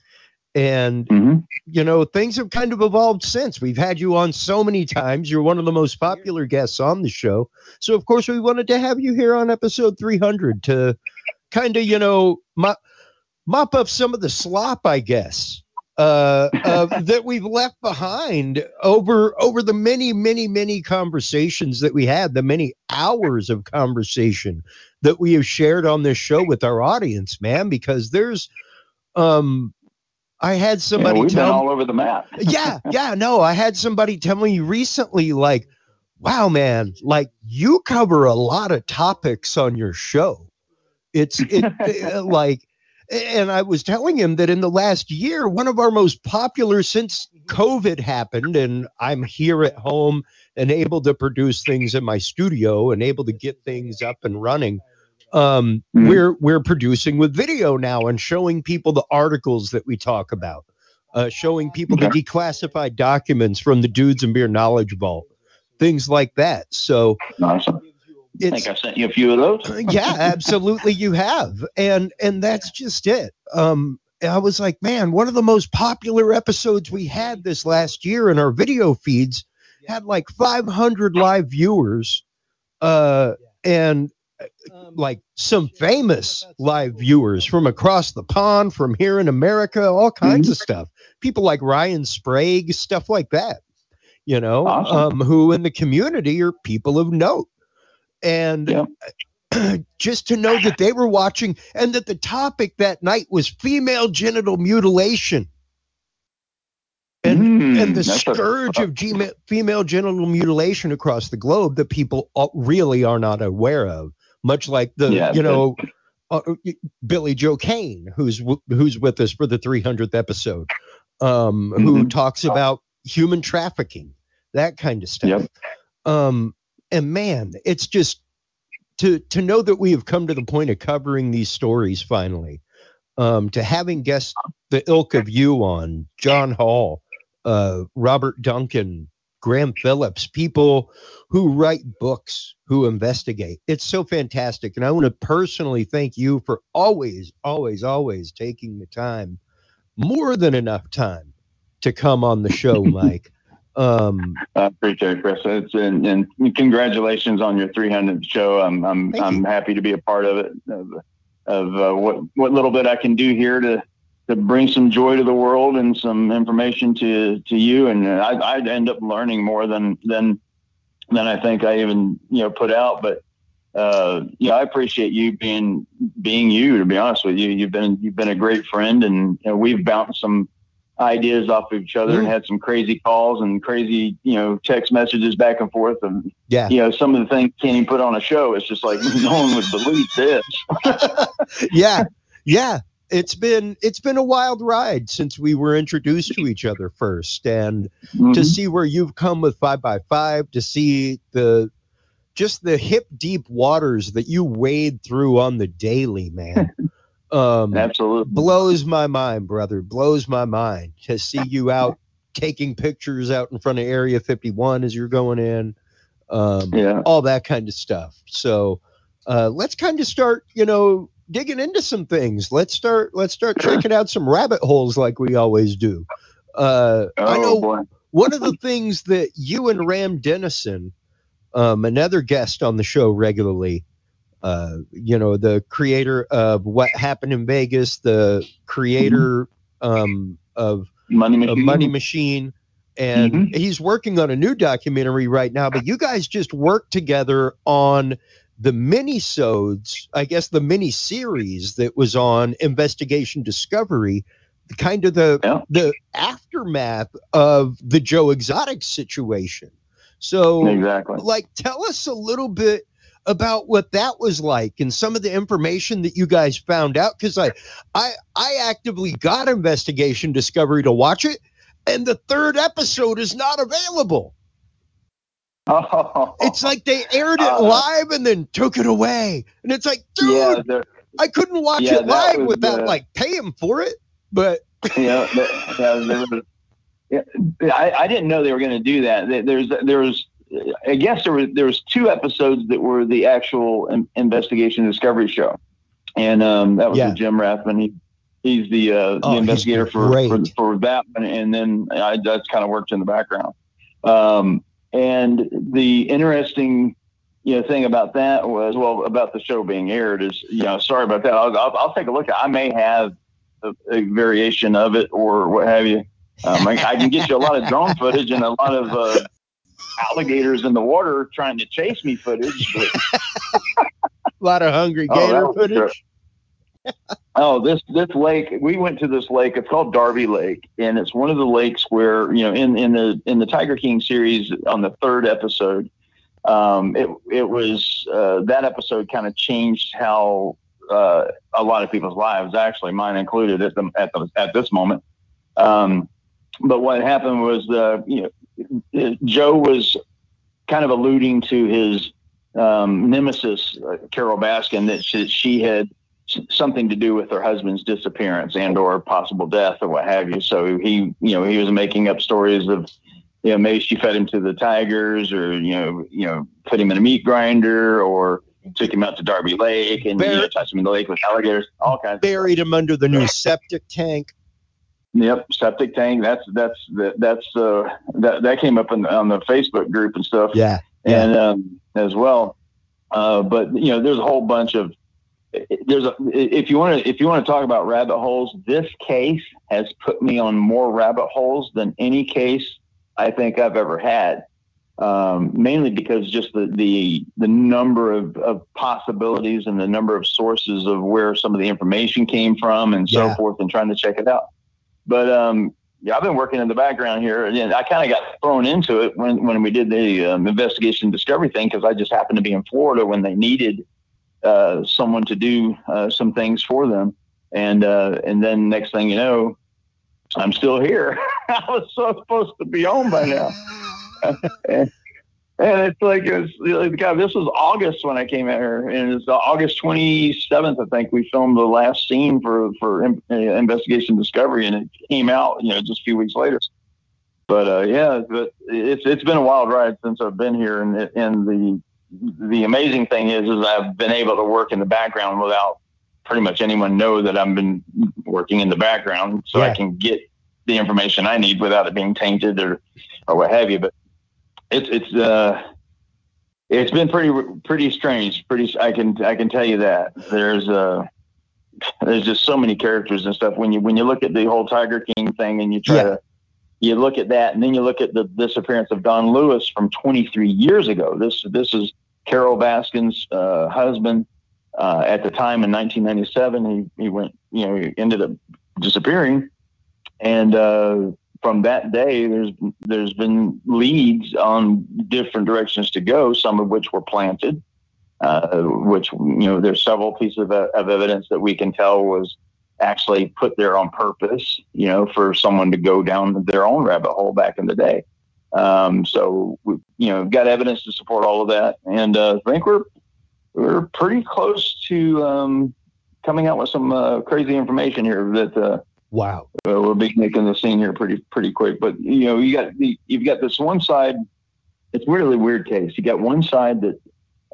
and Mhm. you know things have kind of evolved since. We've had you on so many times. You're one of the most popular guests on the show. So of course we wanted to have you here on episode 300 to kind of you know mop, mop up some of the slop, I guess uh, uh, that we've left behind over over the many, many, many conversations that we had, the many hours of conversation that we have shared on this show with our audience, man. Because there's, um, I had Yeah, somebody we've been all over the map. yeah, yeah, no, I had somebody tell me recently, like, wow, man, like you cover a lot of topics on your show. It's it uh, like, and I was telling him that in the last year, one of our most popular since COVID happened, and I'm here at home and able to produce things in my studio and able to get things up and running. Um, Mhm. we're we're producing with video now and showing people the articles that we talk about uh, showing people the declassified documents from the Dudes and Beer Knowledge Vault, things like that. So Awesome. I think I sent you a few of those. yeah, absolutely, you have, and and that's just it. Um, I was like, man, one of the most popular episodes we had this last year in our video feeds had like 500 live viewers, uh, and uh, like some famous live viewers from across the pond, from here in America, all kinds of stuff. People like Ryan Sprague, stuff like that. You know, Awesome. um, who in the community are people of note, and Yeah. just to know that they were watching and that the topic that night was female genital mutilation and Mm, and the that's a- scourge of gema- female genital mutilation across the globe that people all- really are not aware of much like the Yeah, you know uh, uh, Billy Joe Kane who's w- who's with us for the 300th episode um who Mhm. talks about human trafficking that kind of stuff Yep. um and man it's just to to know that we have come to the point of covering these stories finally um to having guests the ilk of you on john hall uh robert duncan graham phillips people who write books who investigate it's so fantastic and i want to personally thank you for always always always taking the time more than enough time to come on the show, Mike. Um, I appreciate it, Chris. It's and, and congratulations on your 300th show. I'm I'm I'm happy to be a part of it. Of, of uh, what what little bit I can do here to to bring some joy to the world and some information to to you. And I I'd end up learning more than than than I think I even you know put out. But uh, yeah, I appreciate you being being you. To be honest with you, you've been you've been a great friend, and you know, we've bounced some ideas off of each other and had some crazy calls and crazy you know text messages back and forth and yeah, you know some of the things Kenny put on a show it's just like no one would believe this yeah, yeah. It's been it's been a wild ride since we were introduced to each other first, and to Mhm. see where you've come with five by five, to see the just the hip deep waters that you wade through on the daily, man. Um, absolutely blows my mind, brother. Blows my mind to see you out taking pictures out in front of Area 51 as you're going in. Um, yeah all that kind of stuff. So uh, let's kind of start, you know, digging into some things. Let's start. Let's start checking out some rabbit holes like we always do. Uh, oh I know boy one of the things that you and Ram Dennison, um, another guest on the show regularly, uh, you know, the creator of What Happened in Vegas, the creator um, of money machine money machine and he's working on a new documentary right now but you guys just worked together on the mini-sodes i guess the mini series that was on investigation discovery kind of the Yeah. the aftermath of the joe exotic situation. So exactly. like tell us a little bit about what that was like and some of the information that you guys found out because i i i actively got investigation discovery to watch it and the third episode is not available oh, it's like they aired it Uh, live and then took it away and it's like dude yeah i couldn't watch yeah, it live was, without uh, like paying for it but yeah, that, yeah, was, yeah, I, I didn't know they were going to do that. There- There's, there was, I guess there was, there was two episodes that were the actual in- investigation discovery show, and um, that was Yeah. Jim Rathman. He, he's the uh, Oh, the investigator for, for for that one, and then I that's kind of worked in the background. Um, and the interesting you know thing about that was well about the show being aired is you know sorry about that. I'll, I'll, I'll take a look. I may have a, a variation of it or what have you. Um, I, I can get you a lot of drone footage and a lot of uh, alligators in the water trying to chase me footage. But, a lot of hungry Oh, gator was footage oh, this this lake. We went to this lake. It's called Darby Lake, and it's one of the lakes where you know in in the in the Tiger King series on the third episode. Um, it it was uh, that episode kind of changed how uh, a lot of people's lives, actually mine included at the at the at this moment. Um, but what happened was, uh, you know, Joe was kind of alluding to his um, nemesis, uh, Carole Baskin, that she, she had something to do with her husband's disappearance and or possible death or what have you. So he, you know, he was making up stories of, you know, maybe she fed him to the tigers or, you know, you know, put him in a meat grinder or took him out to Darby Lake and you know, touched him in the lake with alligators, all kinds of buried him under the new septic tank Yep, septic tank. That's that's that, that's uh that that came up in, on the Facebook group and stuff, yeah Yeah. and um, as well. Uh, but you know, there's a whole bunch of there's a if you want to if you want to talk about rabbit holes, this case has put me on more rabbit holes than any case I think I've ever had. Um, mainly because just the the the number of, of possibilities and the number of sources of where some of the information came from and so Yeah. forth, and trying to check it out. But um, yeah, I've been working in the background here, and I kind of got thrown into it when when we did the um, investigation discovery thing because I just happened to be in Florida when they needed uh, someone to do uh, some things for them, and uh, and then next thing you know, I'm still here. I was so supposed to be home by now. and it's like it's like, God, this was August when I came out here, and it's August 27th. I think we filmed the last scene for for in, uh, Investigation Discovery, and it came out, you know, just a few weeks later. But uh, yeah, but it's it's been a wild ride since I've been here, and and the the amazing thing is, is I've been able to work in the background without pretty much anyone know that I've been working in the background, so Yeah. I can get the information I need without it being tainted or or what have you. But it's it's uh it's been pretty pretty strange. Pretty I can I can tell you that there's uh there's just so many characters and stuff when you when you look at the whole Tiger King thing and you try yeah. to you look at that and then you look at the disappearance of Don Lewis from 23 years ago. This this is Carole Baskin's uh, husband. Uh, at the time in 1997, he he went you know he ended up disappearing, and uh, from that day, there's there's been leads on different directions to go. Some of which were planted, uh, which you know there's several pieces of, of evidence that we can tell was actually put there on purpose, you know, for someone to go down their own rabbit hole back in the day. Um, so we, you know, got evidence to support all of that, and uh, I think we're we're pretty close to um, coming out with some uh, crazy information here that uh, wow uh, we'll be making the scene here pretty pretty quick. But you know, you got the, you've got this one side. It's really weird case. You got one side that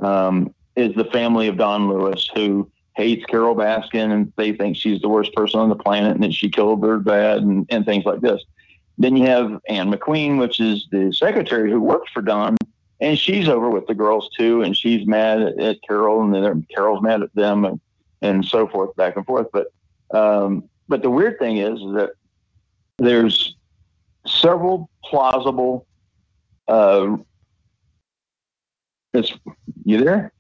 um, is the family of Don Lewis who hates Carole Baskin and they think she's the worst person on the planet and that she killed their dad and, and things like this. Then you have Anne McQueen, which is the secretary who works for Don, and she's over with the girls too, and she's mad at, at Carole, and then Carole's mad at them, and, and so forth, back and forth. But um, but the weird thing is that there's several plausible. Uh, it's, you there?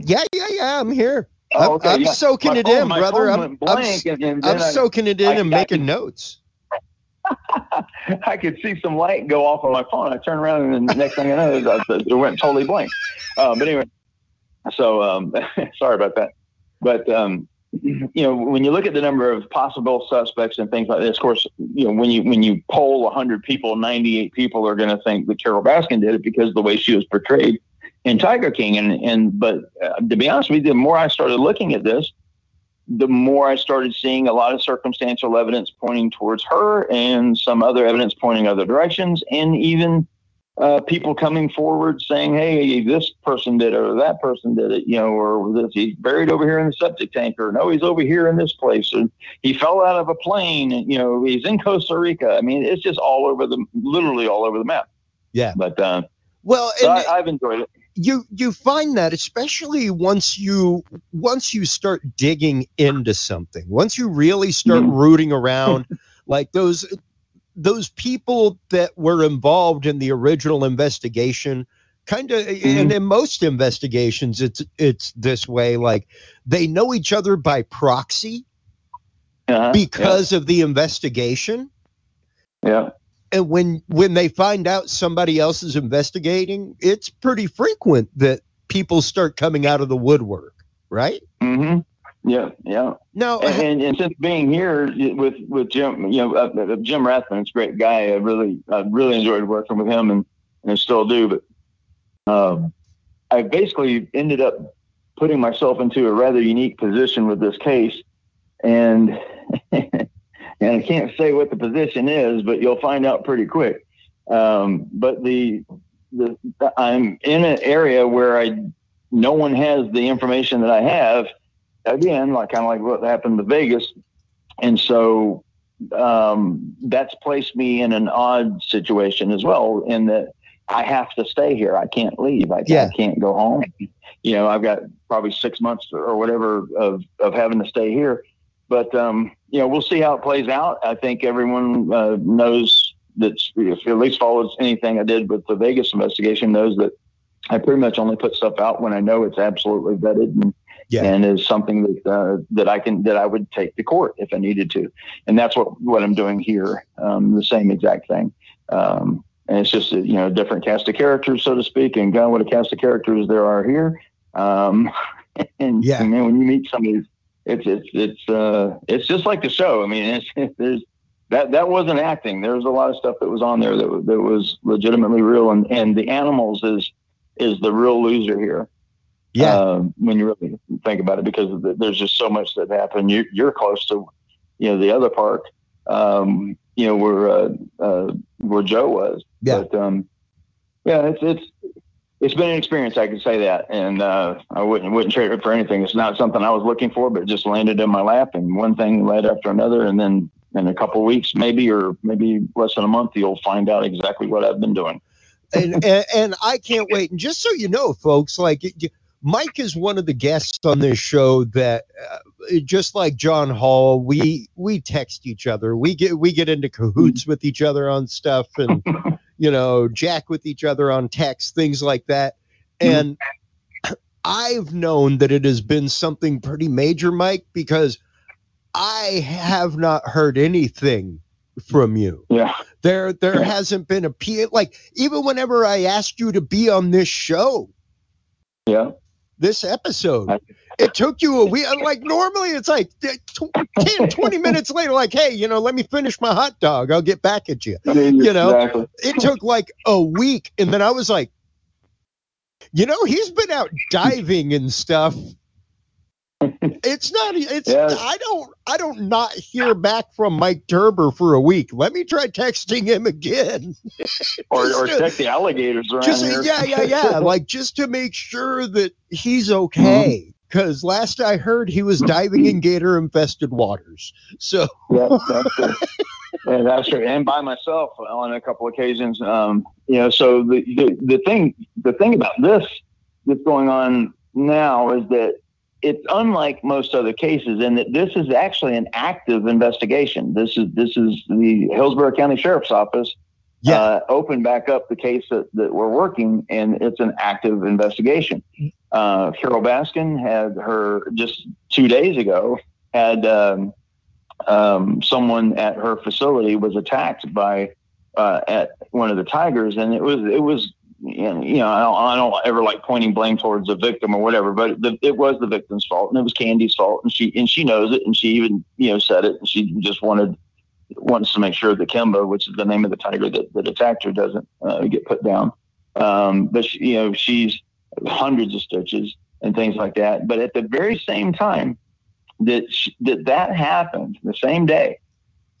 Yeah, yeah, yeah. I'm here. Oh, okay, I'm, I'm yeah. soaking my it phone, in, brother. I'm, I'm, and, and I'm soaking it in I, and I, making notes. I could see some light go off on my phone. I turned around and the next thing I know, it went totally blank. Um, but anyway, so um, sorry about that. But um, you know, when you look at the number of possible suspects and things like this, of course, you know, when you when you poll 100 people, 98 people are going to think that Carole Baskin did it because of the way she was portrayed in Tiger King. And and but uh, to be honest with you, the more I started looking at this, the more I started seeing a lot of circumstantial evidence pointing towards her and some other evidence pointing other directions, and even uh, people coming forward saying, "Hey, this person did it, or that person did it," you know, or this he's buried over here in the septic tank, or no, he's over here in this place, and he fell out of a plane, and you know, he's in Costa Rica. I mean, it's just all over the, literally all over the map. Yeah. But uh, well, so I, I've enjoyed it you you find that especially once you once you start digging into something once you really start mm-hmm. rooting around like those those people that were involved in the original investigation kind of mm-hmm. and in most investigations it's it's this way like they know each other by proxy uh-huh. because yeah. of the investigation yeah and when when they find out somebody else is investigating, it's pretty frequent that people start coming out of the woodwork, right? Mm-hmm. Yeah, yeah. No, and, and, and, since being here with with Jim, you know, uh, uh Jim Rathman's a great guy. I really, I really enjoyed working with him, and, and I still do. But um, I basically ended up putting myself into a rather unique position with this case, and and I can't say what the position is, but you'll find out pretty quick. Um, but the, the I'm in an area where I no one has the information that I have. Again, like kind of like what happened to Vegas, and so um, that's placed me in an odd situation as well. In that I have to stay here. I can't leave. I, yeah. I can't go home. You know, I've got probably six months or whatever of of having to stay here. But um, you know, we'll see how it plays out. I think everyone uh, knows that if at least follows anything I did with the Vegas investigation knows that I pretty much only put stuff out when I know it's absolutely vetted and yeah. and is something that uh, that I can that I would take to court if I needed to, and that's what what I'm doing here. Um, the same exact thing. Um, and it's just a, you know a different cast of characters, so to speak, and God, what a cast of characters there are here. Um, and, yeah. and then when you meet somebody it's it's it's uh it's just like the show. I mean, it's, there's that that wasn't acting. There was a lot of stuff that was on there that that was legitimately real, and and the animals is is the real loser here. Yeah, uh, when you really think about it, because there's just so much that happened. You you're close to, you know, the other park, um, you know, where uh, uh, where Joe was. Yeah. But um, yeah, it's it's it's been an experience. I can say that, and uh, I wouldn't wouldn't trade it for anything. It's not something I was looking for, but it just landed in my lap, and one thing led after another, and then in a couple of weeks, maybe, or maybe less than a month, you'll find out exactly what I've been doing. and, and and I can't wait. And just so you know, folks, like Mike is one of the guests on this show that, uh, just like John Hall, we we text each other. We get we get into cahoots with each other on stuff, and you know, jack with each other on text, things like that. Mm-hmm. And I've known that it has been something pretty major, Mike, because I have not heard anything from you. Yeah. There there hasn't been a p like even whenever I asked you to be on this show. Yeah. This episode. It took you a week. Like normally it's like uh, 10, 20 minutes later, like, hey, you know, let me finish my hot dog. I'll get back at you. You know, exactly. it took like a week. And then I was like, you know, he's been out diving and stuff. It's not. It's. Yeah. I don't. I don't not hear back from Mike Turber for a week. Let me try texting him again. or, or to- check the alligators around just here. yeah, yeah, yeah. like just to make sure that he's okay. Mm-hmm. Because last I heard, he was diving in gator-infested waters. So yeah, that's true. yeah, that's true. And by myself on a couple occasions. Um, you know, so the, the the thing the thing about this that's going on now is that it's unlike most other cases in that this is actually an active investigation. This is this is the Hillsborough County Sheriff's Office Yeah. uh, opened back up the case that, that we're working, and it's an active investigation. Uh, Carole Baskin had her just two days ago had um, um, someone at her facility was attacked by uh, at one of the tigers, and it was it was you know I don't, I don't ever like pointing blame towards the victim or whatever, but the, it was the victim's fault, and it was Candy's fault, and she and she knows it, and she even you know said it, and she just wanted wants to make sure that Kimba, which is the name of the tiger that, that attacked her, doesn't uh, get put down. Um, but she, you know, she's hundreds of stitches and things like that. But at the very same time that sh that that happened, the same day,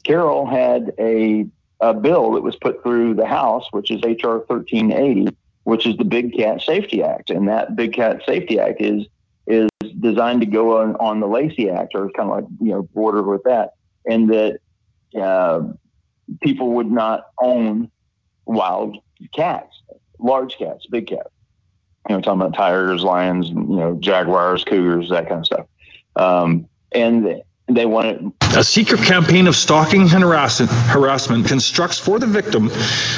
Carole had a a bill that was put through the House, which is HR 1380, which is the Big Cat Safety Act, and that Big Cat Safety Act is is designed to go on, on the Lacey Act, or kind of like you know border with that, and that uh, people would not own wild cats, large cats, big cats. You know, talking about tigers, lions, you know, jaguars, cougars, that kind of stuff. Um, and they wanted A secret campaign of stalking and harassment, harassment constructs for the victim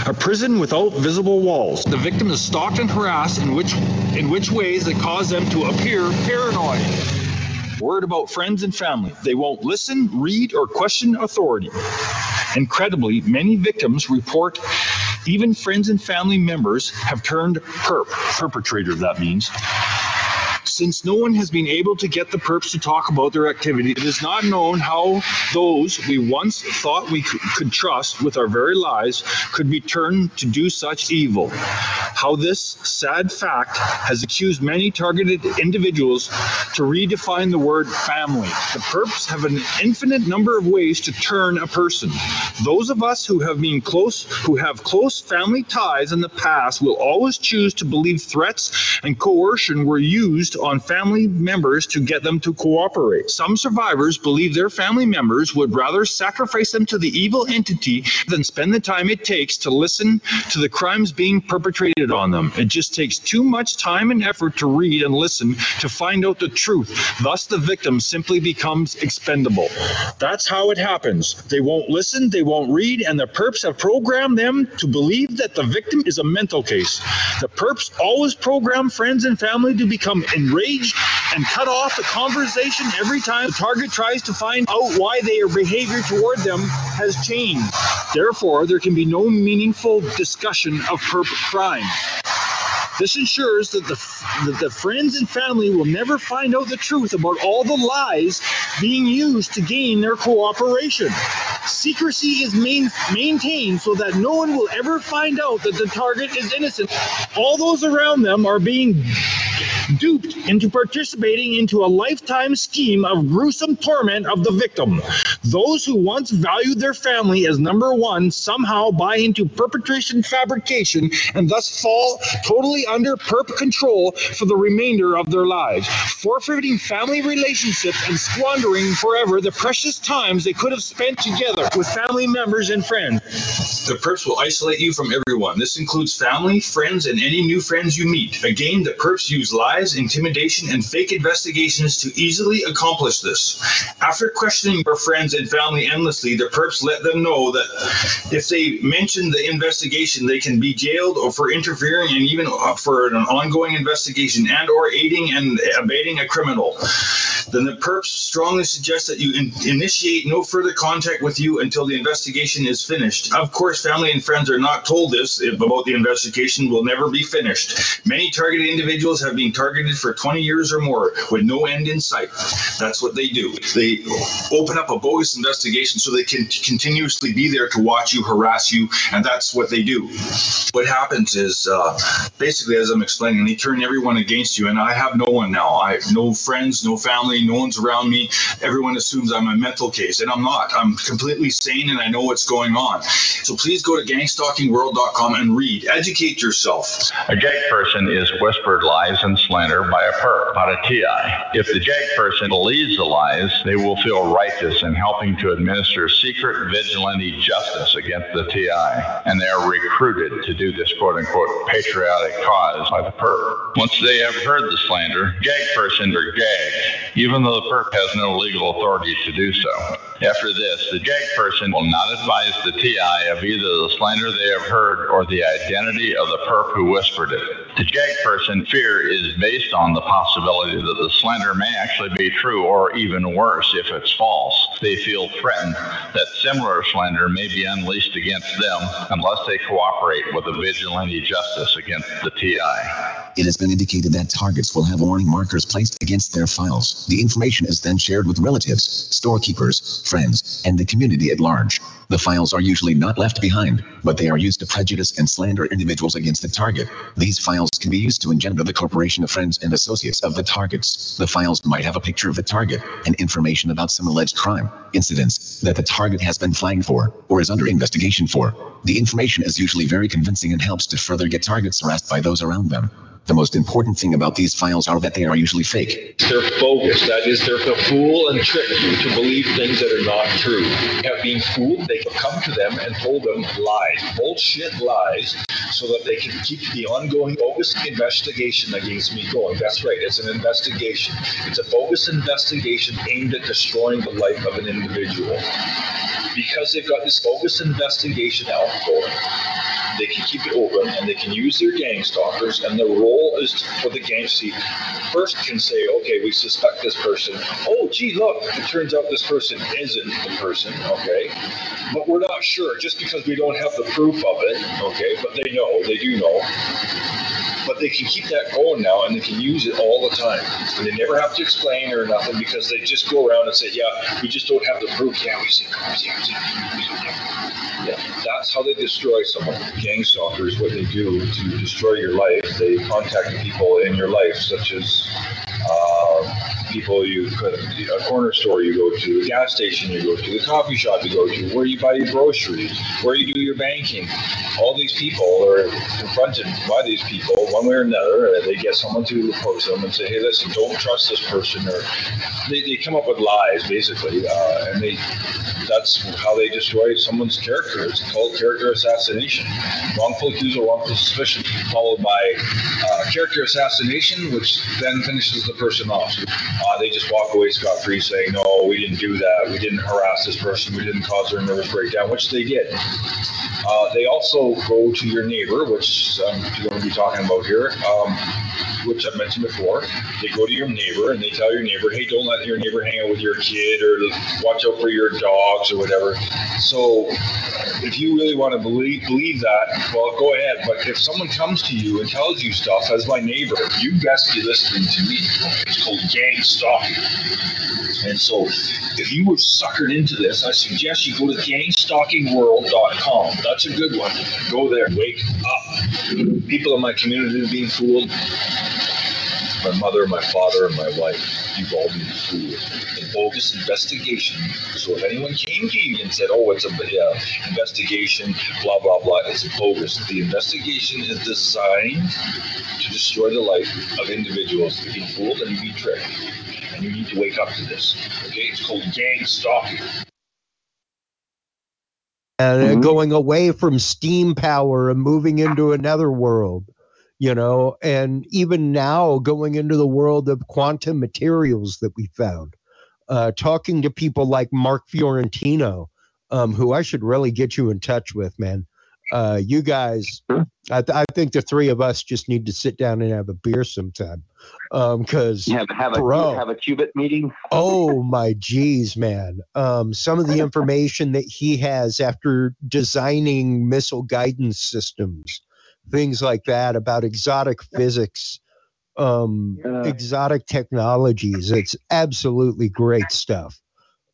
a prison without visible walls. The victim is stalked and harassed in which in which ways that cause them to appear paranoid. Worried about friends and family. They won't listen, read, or question authority. Incredibly, many victims report even friends and family members have turned perp, perpetrator, that means. Since no one has been able to get the perps to talk about their activity, it is not known how those we once thought we could, trust with our very lives could be turned to do such evil. How this sad fact has accused many targeted individuals to redefine the word family. The perps have an infinite number of ways to turn a person. Those of us who have been close, who have close family ties in the past, will always choose to believe threats and coercion were used on family members to get them to cooperate. Some survivors believe their family members would rather sacrifice them to the evil entity than spend the time it takes to listen to the crimes being perpetrated on them. It just takes too much time and effort to read and listen to find out the truth. Thus, the victim simply becomes expendable. That's how it happens. They won't listen, they won't read, and the perps have programmed them to believe that the victim is a mental case. The perps always program friends and family to become enraged and cut off the conversation every time the target tries to find out why their behavior toward them has changed. Therefore, there can be no meaningful discussion of perp crime. This ensures that the, that the friends and family will never find out the truth about all the lies being used to gain their cooperation. Secrecy is main, maintained so that no one will ever find out that the target is innocent. All those around them are being duped into participating into a lifetime scheme of gruesome torment of the victim. Those who once valued their family as number one somehow buy into perpetration fabrication and thus fall totally under perp control for the remainder of their lives, forfeiting family relationships and squandering forever the precious times they could have spent together with family members and friends. The perps will isolate you from everyone. This includes family, friends, and any new friends you meet. Again, the perps use lies, intimidation, and fake investigations to easily accomplish this. After questioning your friends and family endlessly, the perps let them know that if they mention the investigation, they can be jailed or for interfering and even uh, for an ongoing investigation and or aiding and abating a criminal. Then the perps strongly suggest that you in- initiate no further contact with you until the investigation is finished. Of course, family and friends are not told this if, about the investigation will never be finished. Many targeted individuals have been targeted for 20 years or more with no end in sight. That's what they do. They open up a bogus investigation so they can continuously be there to watch you, harass you, and that's what they do. What happens is uh, basically, as I'm explaining, they turn everyone against you, and I have no one now. I have no friends, no family, no one's around me. Everyone assumes I'm a mental case, and I'm not. I'm completely sane, and I know what's going on. So please go to gangstalkingworld.com and read. Educate yourself. A JAG person is whispered lies and slander by a perp, not a TI. If the JAG person believes the lies, they will feel righteous in helping to administer secret vigilante justice against the TI, and they are recruited to do this quote unquote patriotic cause by the perp. Once they have heard the slander, gag person are gagged, even though the perp has no legal authority to do so. After this, the gag person will not advise the TI of either the slander they have heard or the identity of the perp who whispered it. The gag person fear is based on the possibility that the slander may actually be true or even worse if it's false. They feel threatened that similar slander may be unleashed against them unless they cooperate with the vigilante justice against the TI. It has been indicated that targets will have warning markers placed against their files. The information is then shared with relatives, storekeepers, friends, and the community at large. The files are usually not left behind, but they are used to prejudice and slander individuals against the target. These files can be used to engender the corporation of friends and associates of the targets. The files might have a picture of the target and information about some alleged crime, incidents that the target has been flagged for or is under investigation for. The information is usually very convincing and helps to further get targets harassed by those around them. The most important thing about these files are that they are usually fake. They're bogus. That is, they're to fool and trick you to believe things that are not true. Have been fooled, they come to them and told them lies, bullshit lies, so that they can keep the ongoing bogus investigation against me going. That's right, it's an investigation. It's a bogus investigation aimed at destroying the life of an individual. Because they've got this bogus investigation out going, they can keep it open and they can use their gang stalkers and their role is for the gang see first can say okay we suspect this person oh gee look it turns out this person isn't the person okay but we're not sure just because we don't have the proof of it okay but they know they do know but they can keep that going now and they can use it all the time. And they never have to explain or nothing because they just go around and say, yeah, we just don't have the proof. Yeah, we see. Yeah, we see yeah, that's how they destroy someone. Gang stalkers, what they do to destroy your life, they contact people in your life, such as people you could, a corner store you go to, a gas station you go to, a coffee shop you go to, where you buy your groceries, where you do your banking. All these people are confronted by these people one way or another. And they get someone to approach them and say, hey, listen, don't trust this person. Or they, they come up with lies, basically. Uh, and they that's how they destroy someone's character. It's called character assassination. Wrongful accusal, wrongful suspicion, followed by uh, character assassination, which then finishes the person off. Uh, they just walk away scot free saying, no, we didn't do that. We didn't harass this person. We didn't cause their nervous breakdown, which they did. Uh, they also go to your neighbor, which I'm going to be talking about here, um, which I've mentioned before. They go to your neighbor and they tell your neighbor, hey, don't let your neighbor hang out with your kid or watch out for your dogs or whatever. So if you really want to believe, believe that, well, go ahead. But if someone comes to you and tells you stuff as my neighbor, you best be listening to me. It's called gang stalking. And so if you were suckered into this, I suggest you go to gangstalkingworld.com. That's a good one. Go there. Wake up. People in my community are being fooled. My mother, my father, and my wife. You've all been fooled. An bogus investigation. So if anyone came to you and said, "Oh, it's a uh, investigation," blah blah blah, it's bogus. The investigation is designed to destroy the life of individuals. You've been fooled and you've been tricked, and you need to wake up to this. Okay, it's called gang stalking. And uh, going away from steam power and moving into another world you know, and even now going into the world of quantum materials that we found, uh, talking to people like Mark Fiorentino, um, who I should really get you in touch with, man. Uh, you guys, I, th- I, think the three of us just need to sit down and have a beer sometime. Because um, have, have, a, have a qubit meeting. oh my geez, man! Um, some of the information that he has after designing missile guidance systems things like that about exotic physics, um, yeah. exotic technologies. It's absolutely great stuff.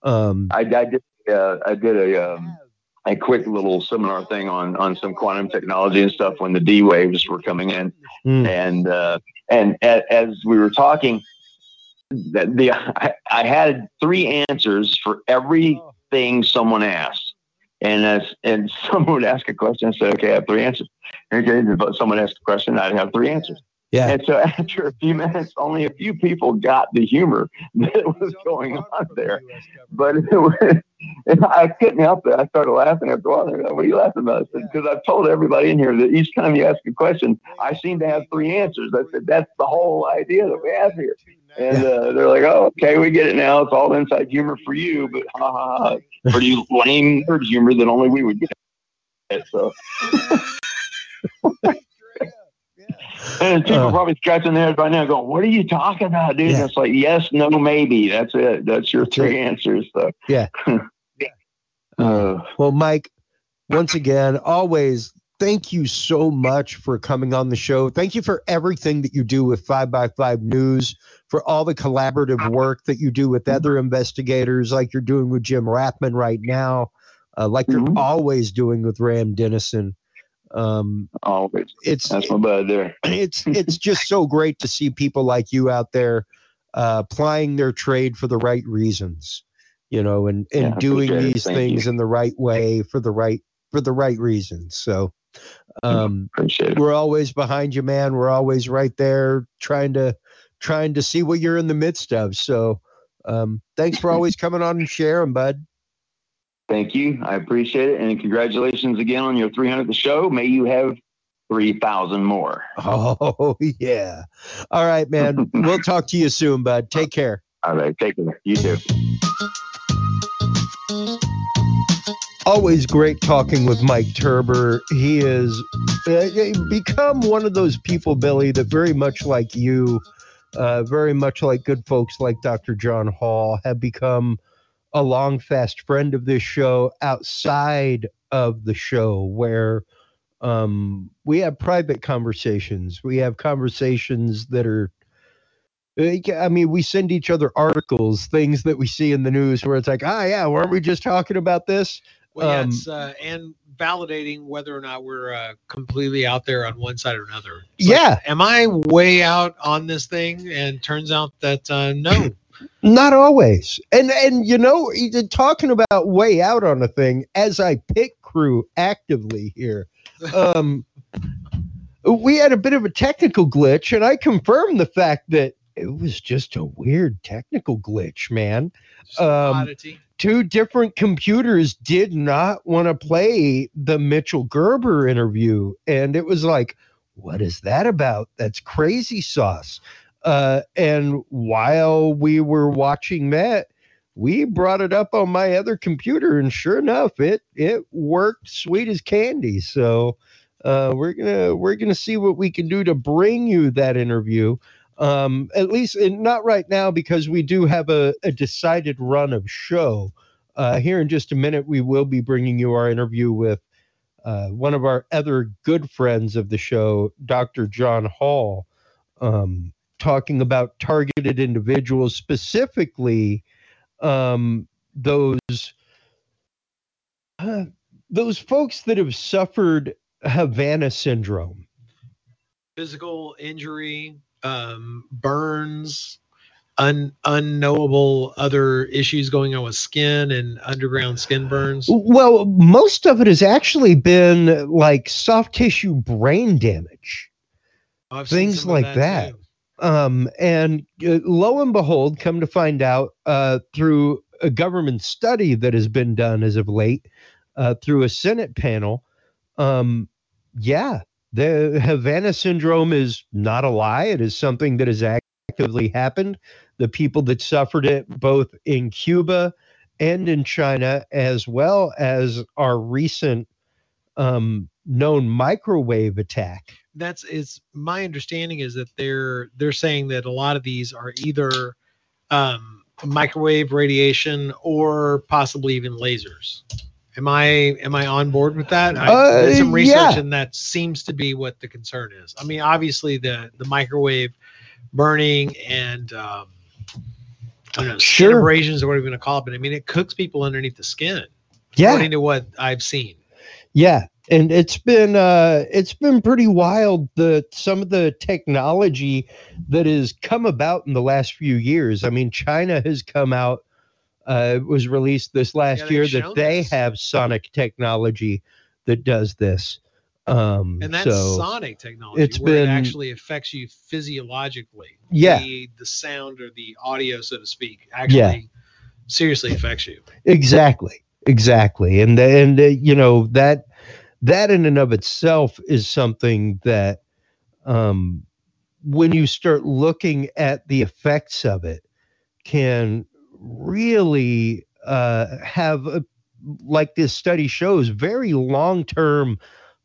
Um, I, I did. Uh, I did a um, a quick little seminar thing on on some quantum technology and stuff when the D waves were coming in, mm. and uh, and a, as we were talking, the, the I, I had three answers for everything someone asked. And as and someone would ask a question, I said, "Okay, I have three answers." Okay, someone asked a question, I'd have three answers. Yeah. And so after a few minutes, only a few people got the humor that was going on there. But it was, I couldn't help it. I started laughing after a while. Like, what are you laughing about? Because I've told everybody in here that each time you ask a question, I seem to have three answers. I said, that's the whole idea that we have here. And uh, they're like, oh, okay, we get it now. It's all inside humor for you, but ha ha ha. Pretty lame nerd humor that only we would get. So. and people uh, probably scratching their head by now, going, "What are you talking about, dude?" Yeah. And it's like, yes, no, maybe. That's it. That's your three it. answers. So. Yeah. yeah. Uh, well, Mike, once again, always thank you so much for coming on the show. Thank you for everything that you do with Five by Five News, for all the collaborative work that you do with other investigators, like you're doing with Jim Rathman right now, uh, like mm-hmm. you're always doing with Ram Dennison. Um, Always, it's that's my bud there. it's it's just so great to see people like you out there uh, applying their trade for the right reasons, you know, and and yeah, doing these things you. in the right way for the right for the right reasons. So, um, we're always behind you, man. We're always right there, trying to trying to see what you're in the midst of. So, um, thanks for always coming on and sharing, bud. Thank you. I appreciate it. And congratulations again on your 300th show. May you have 3,000 more. Oh, yeah. All right, man. we'll talk to you soon, bud. Take care. All right. Take care. You too. Always great talking with Mike Turber. He has uh, become one of those people, Billy, that very much like you, uh, very much like good folks like Dr. John Hall, have become a long fast friend of this show outside of the show where um, we have private conversations. We have conversations that are I mean, we send each other articles, things that we see in the news where it's like, ah, yeah, weren't we just talking about this? Well, yeah, um, it's, uh, and validating whether or not we're uh, completely out there on one side or another. It's yeah. Like, am I way out on this thing? And turns out that uh, no. Not always. And and you know, talking about way out on a thing as I pick crew actively here. Um we had a bit of a technical glitch and I confirmed the fact that it was just a weird technical glitch, man. Um, two different computers did not want to play the Mitchell Gerber interview and it was like what is that about? That's crazy sauce. Uh, and while we were watching that, we brought it up on my other computer, and sure enough, it it worked sweet as candy. So uh, we're gonna we're gonna see what we can do to bring you that interview. Um, at least not right now because we do have a, a decided run of show. Uh, here in just a minute, we will be bringing you our interview with uh, one of our other good friends of the show, Dr. John Hall. Um, talking about targeted individuals, specifically um, those uh, those folks that have suffered Havana syndrome. Physical injury, um, burns, un, unknowable other issues going on with skin and underground skin burns? Well, most of it has actually been like soft tissue brain damage, I've things like that. too. Um, and uh, lo and behold, come to find out uh, through a government study that has been done as of late, uh, through a Senate panel, um, yeah, the Havana syndrome is not a lie. It is something that has actively happened. The people that suffered it, both in Cuba and in China, as well as our recent um, known microwave attack. That's is my understanding is that they're they're saying that a lot of these are either um, microwave radiation or possibly even lasers. Am I am I on board with that? I Uh, did some research yeah. and that seems to be what the concern is. I mean, obviously the the microwave burning and um, I don't know, skin Sure. abrasions or whatever you're going to call it, but I mean it cooks people underneath the skin. Yeah. According to what I've seen. Yeah, and it's been uh it's been pretty wild the some of the technology that has come about in the last few years. I mean, China has come out uh was released this last they've year that they have sonic technology that does this. Um And that's so sonic technology it's where been- it actually affects you physiologically. Yeah. The, the sound or the audio, so to speak, actually Yeah. seriously affects you. Exactly. Exactly. And and uh, you know that that in and of itself is something that um when you start looking at the effects of it can really uh have a, like this study shows very long-term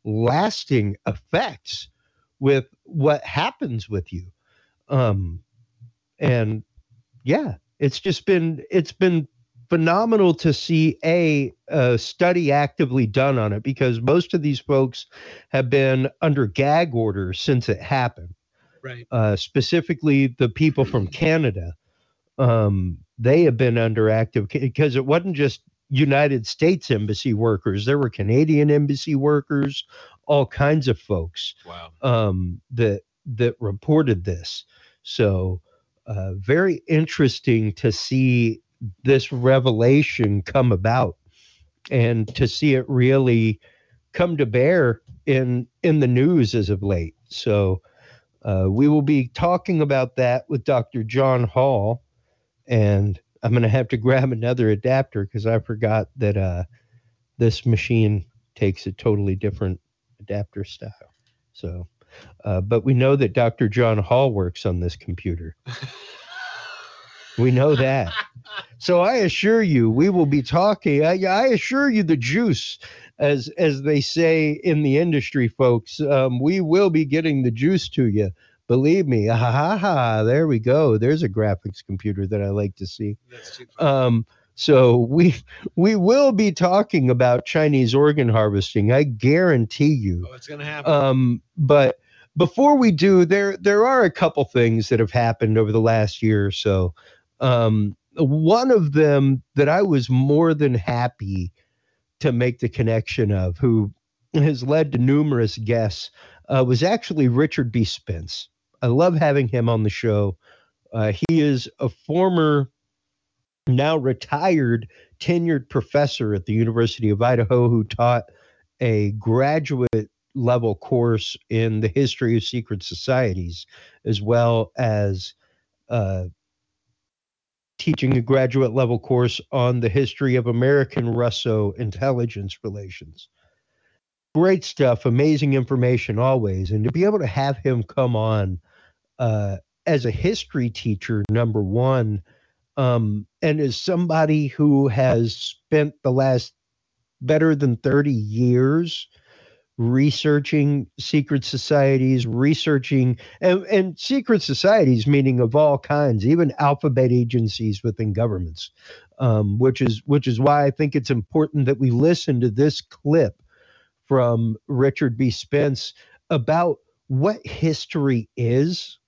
lasting effects with what happens with you. Um and yeah it's just been it's been phenomenal to see a, a study actively done on it because most of these folks have been under gag orders since it happened Right. uh, specifically the people from Canada, um, they have been under active because it wasn't just United States embassy workers. There were Canadian embassy workers, all kinds of folks Wow. um, that that reported this. So uh, very interesting to see this revelation come about and to see it really come to bear in in the news as of late. So uh, we will be talking about that with Dr. John Hall, and I'm going to have to grab another adapter because I forgot that uh, this machine takes a totally different adapter style. So, uh, but we know that Dr. John Hall works on this computer. we know that. So I assure you, we will be talking. I, I assure you, the juice, as as they say in the industry, folks, um, we will be getting the juice to you. Believe me. Ha ha ha. There we go. There's a graphics computer that I like to see. That's too Um, so we we will be talking about Chinese organ harvesting. I guarantee you. Oh, it's gonna happen. Um, but before we do, there there are a couple things that have happened over the last year or so. Um, one of them that I was more than happy to make the connection of, who has led to numerous guests, uh, was actually Richard B. Spence. I love having him on the show. Uh, he is a former, now retired, tenured professor at the University of Idaho who taught a graduate level course in the history of secret societies, as well as uh, teaching a graduate level course on the history of American Russo intelligence relations. Great stuff, amazing information always. And to be able to have him come on uh, as a history teacher, number one, um, and as somebody who has spent the last better than 30 years researching secret societies, researching and, and secret societies, meaning of all kinds, even alphabet agencies within governments, um, which is which is why I think it's important that we listen to this clip from Richard B. Spence about what history is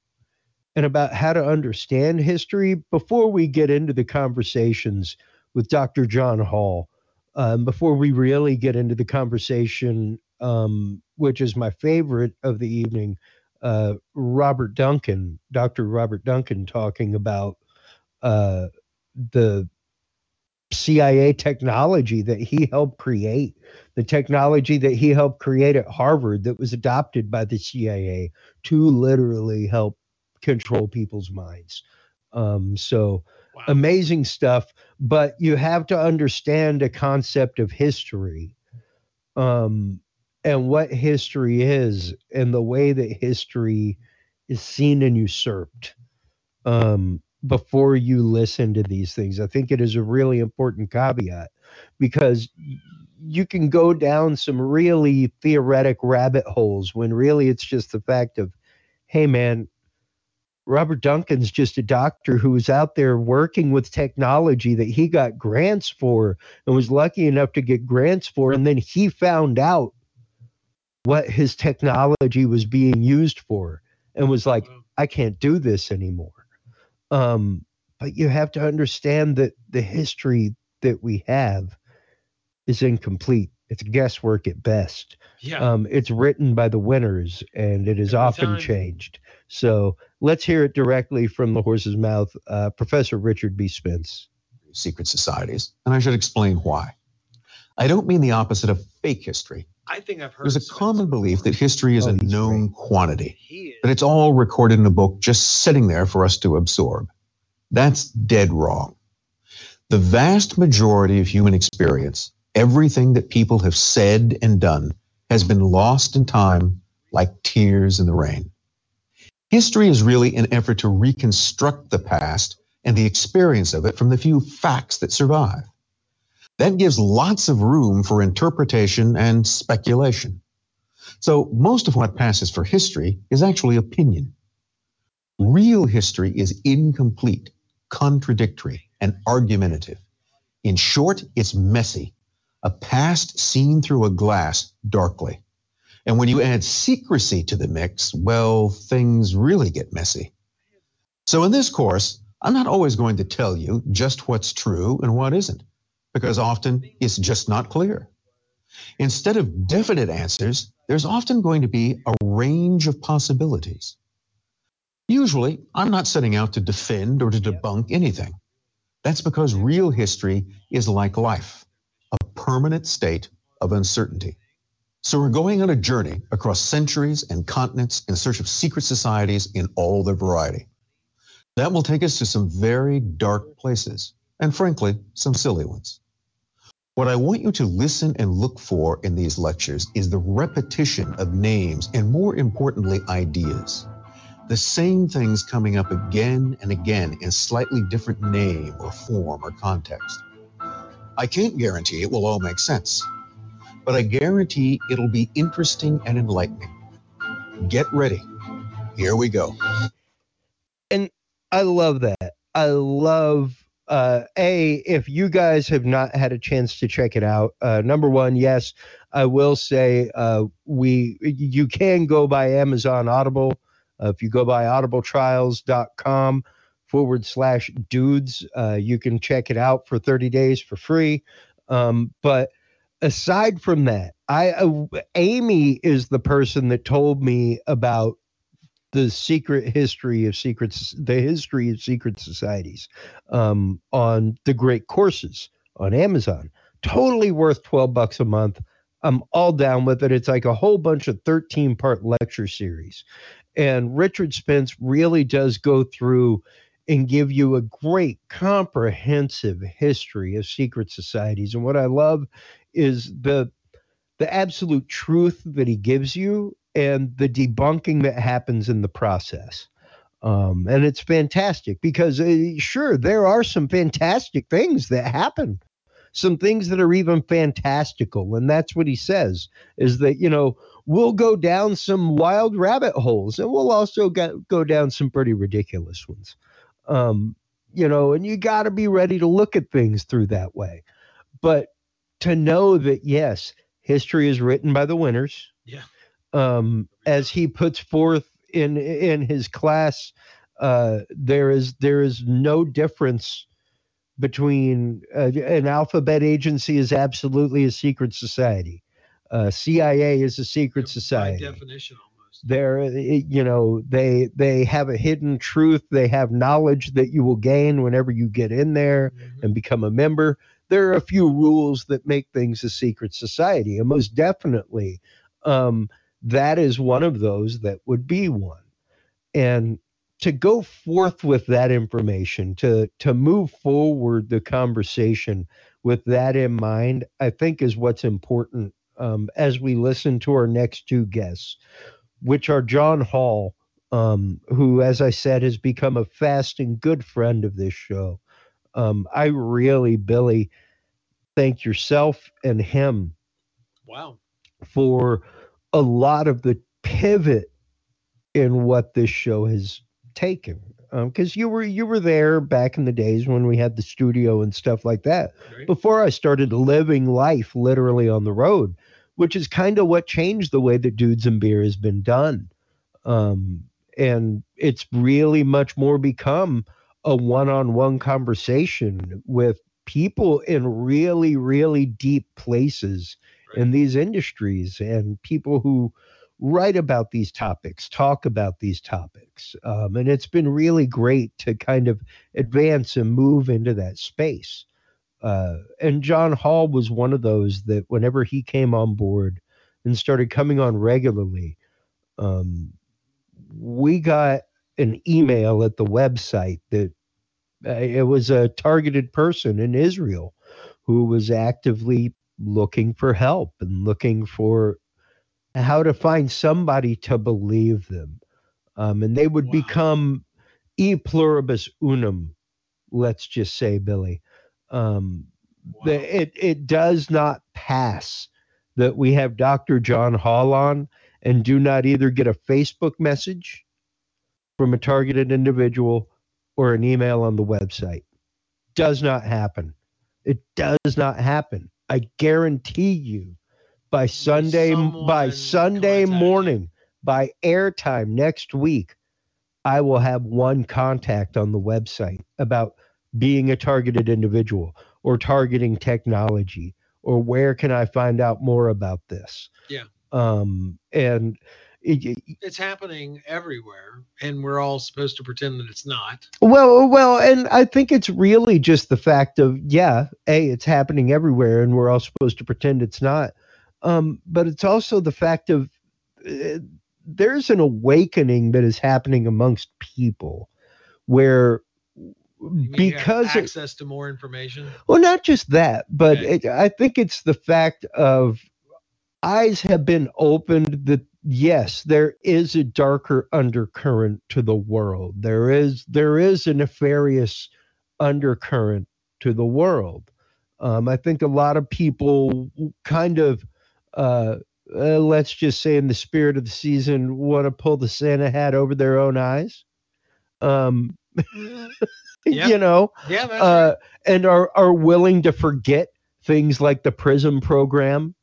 and about how to understand history before we get into the conversations with Dr. John Hall. Um, before we really get into the conversation, um, which is my favorite of the evening, uh, Robert Duncan, Dr. Robert Duncan, talking about uh, the CIA technology that he helped create, the technology that he helped create at Harvard that was adopted by the CIA to literally help control people's minds. Um, so wow. amazing stuff. But you have to understand a concept of history um, and what history is and the way that history is seen and usurped. Um, before you listen to these things. I think it is a really important caveat because you can go down some really theoretic rabbit holes when really it's just the fact of, hey, man, Robert Duncan's just a doctor who was out there working with technology that he got grants for and was lucky enough to get grants for. And then he found out what his technology was being used for and was like, I can't do this anymore. Um, but you have to understand that the history that we have is incomplete. It's guesswork at best. Yeah. Um, it's written by the winners and it is Every often time. changed. So let's hear it directly from the horse's mouth. Uh, Professor Richard B. Spence. Secret societies, and I should explain why. I don't mean the opposite of fake history. I think I've heard. There's a common belief that history is oh, a known great. quantity, that it's all recorded in a book just sitting there for us to absorb. That's dead wrong. The vast majority of human experience, everything that people have said and done, has been lost in time like tears in the rain. History is really an effort to reconstruct the past and the experience of it from the few facts that survive. That gives lots of room for interpretation and speculation. So most of what passes for history is actually opinion. Real history is incomplete, contradictory, and argumentative. In short, it's messy, a past seen through a glass darkly. And when you add secrecy to the mix, well, things really get messy. So in this course, I'm not always going to tell you just what's true and what isn't because often it's just not clear. Instead of definite answers, there's often going to be a range of possibilities. Usually, I'm not setting out to defend or to debunk anything. That's because real history is like life, a permanent state of uncertainty. So we're going on a journey across centuries and continents in search of secret societies in all their variety. That will take us to some very dark places, and frankly, some silly ones. What I want you to listen and look for in these lectures is the repetition of names and, more importantly, ideas. The same things coming up again and again in slightly different name or form or context. I can't guarantee it will all make sense, but I guarantee it'll be interesting and enlightening. Get ready. Here we go. And I love that. I love uh, a if you guys have not had a chance to check it out uh, number one yes i will say uh, we you can go by amazon audible. Uh, if you go by audibletrials.com forward slash dudes uh, you can check it out for 30 days for free. Um, but aside from that i uh, amy is the person that told me about the secret history of secrets, the history of secret societies um, on the great courses on Amazon. Totally worth 12 bucks a month. I'm all down with it. It's like a whole bunch of 13 part lecture series. And Richard Spence really does go through and give you a great comprehensive history of secret societies. And what I love is the the absolute truth that he gives you and the debunking that happens in the process. Um, and it's fantastic because, uh, sure, there are some fantastic things that happen, some things that are even fantastical. And that's what he says is that, you know, we'll go down some wild rabbit holes and we'll also get, go down some pretty ridiculous ones. Um, you know, and you got to be ready to look at things through that way. But to know that, yes, history is written by the winners. Yeah um, as he puts forth in in his class, uh, there is there is no difference between uh, an alphabet agency is absolutely a secret society. Uh, CIA is a secret society. By definition, almost. They're, eh, you know, they they have a hidden truth. They have knowledge that you will gain whenever you get in there and become a member. There are a few rules that make things a secret society, and most definitely, um, that is one of those that would be one. And to go forth with that information, to to move forward the conversation with that in mind, I think is what's important um, as we listen to our next two guests, which are John Hall, um, who, as I said, has become a fast and good friend of this show. Um, I really, Billy, thank yourself and him Wow. for a lot of the pivot in what this show has taken. Because you were you were there back in the days when we had the studio and stuff like that. Before I started living life literally on the road, which is kind of what changed the way that Dudes and Beer has been done. Um, and it's really much more become a one-on-one conversation with people in really really deep places in these industries and people who write about these topics talk about these topics um, and it's been really great to kind of advance and move into that space uh, and john hall was one of those that whenever he came on board and started coming on regularly um, we got an email at the website that uh, it was a targeted person in Israel who was actively looking for help and looking for how to find somebody to believe them. Um, and they would become e pluribus unum, let's just say, Billy. Um, the, it, it does not pass that we have Dr. John Hall on and do not either get a Facebook message from a targeted individual or an email on the website. Does not happen. It does not happen. I guarantee you by Sunday by Sunday morning, by airtime next week, I will have one contact on the website about being a targeted individual or targeting technology or where can I find out more about this? Yeah. Um, and It's happening everywhere, and we're all supposed to pretend that it's not. Well, well, and I think it's really just the fact of yeah, a it's happening everywhere, and we're all supposed to pretend it's not. Um, but it's also the fact of uh, there's an awakening that is happening amongst people, where You mean you have because it- access to more information. well, not just that, but it, I think it's the fact of eyes have been opened that yes, there is a darker undercurrent to the world. There is there is a nefarious undercurrent to the world. Um, I think a lot of people kind of, uh, uh, let's just say, in the spirit of the season, want to pull the Santa hat over their own eyes. Um, you know, Yeah, uh, and are are willing to forget things like the Prism program.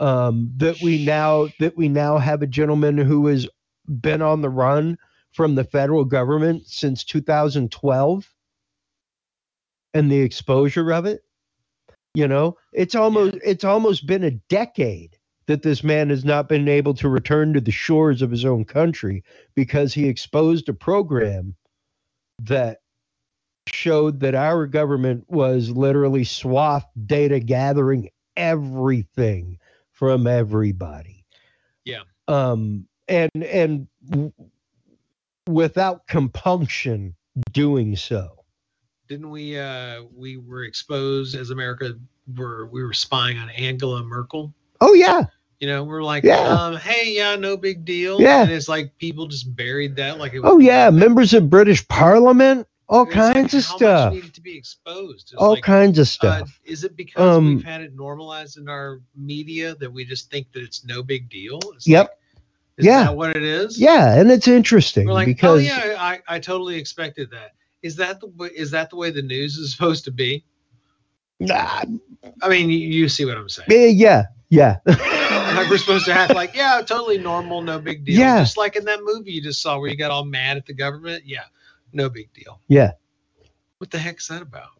Um, that we now that we now have a gentleman who has been on the run from the federal government since 2012, and the exposure of it. You know, it's almost it's almost been a decade that this man has not been able to return to the shores of his own country because he exposed a program that showed that our government was literally swath data gathering everything from everybody Yeah. um and and w- without compunction doing so Didn't we? Uh, we were exposed as America. Were we were spying on Angela Merkel? oh yeah You know, we're like, Yeah. um, hey, yeah, no big deal. Yeah. And it's like people just buried that like it was oh yeah members of british parliament all like, kinds of how much stuff needed to be exposed. It's all like, kinds of uh, stuff is it because Um, we've had it normalized in our media that we just think that it's no big deal? It's yep like, is yeah that what it is? yeah and it's interesting We're like, because oh yeah, I, I totally expected that. Is that the way, is that the way the news is supposed to be? Nah, I mean, you, you see what I'm saying. eh, yeah yeah Like we're supposed to act like, yeah, totally normal, no big deal. Yeah. Just like in that movie you just saw where you got all mad at the government. Yeah, no big deal. yeah What the heck's that about?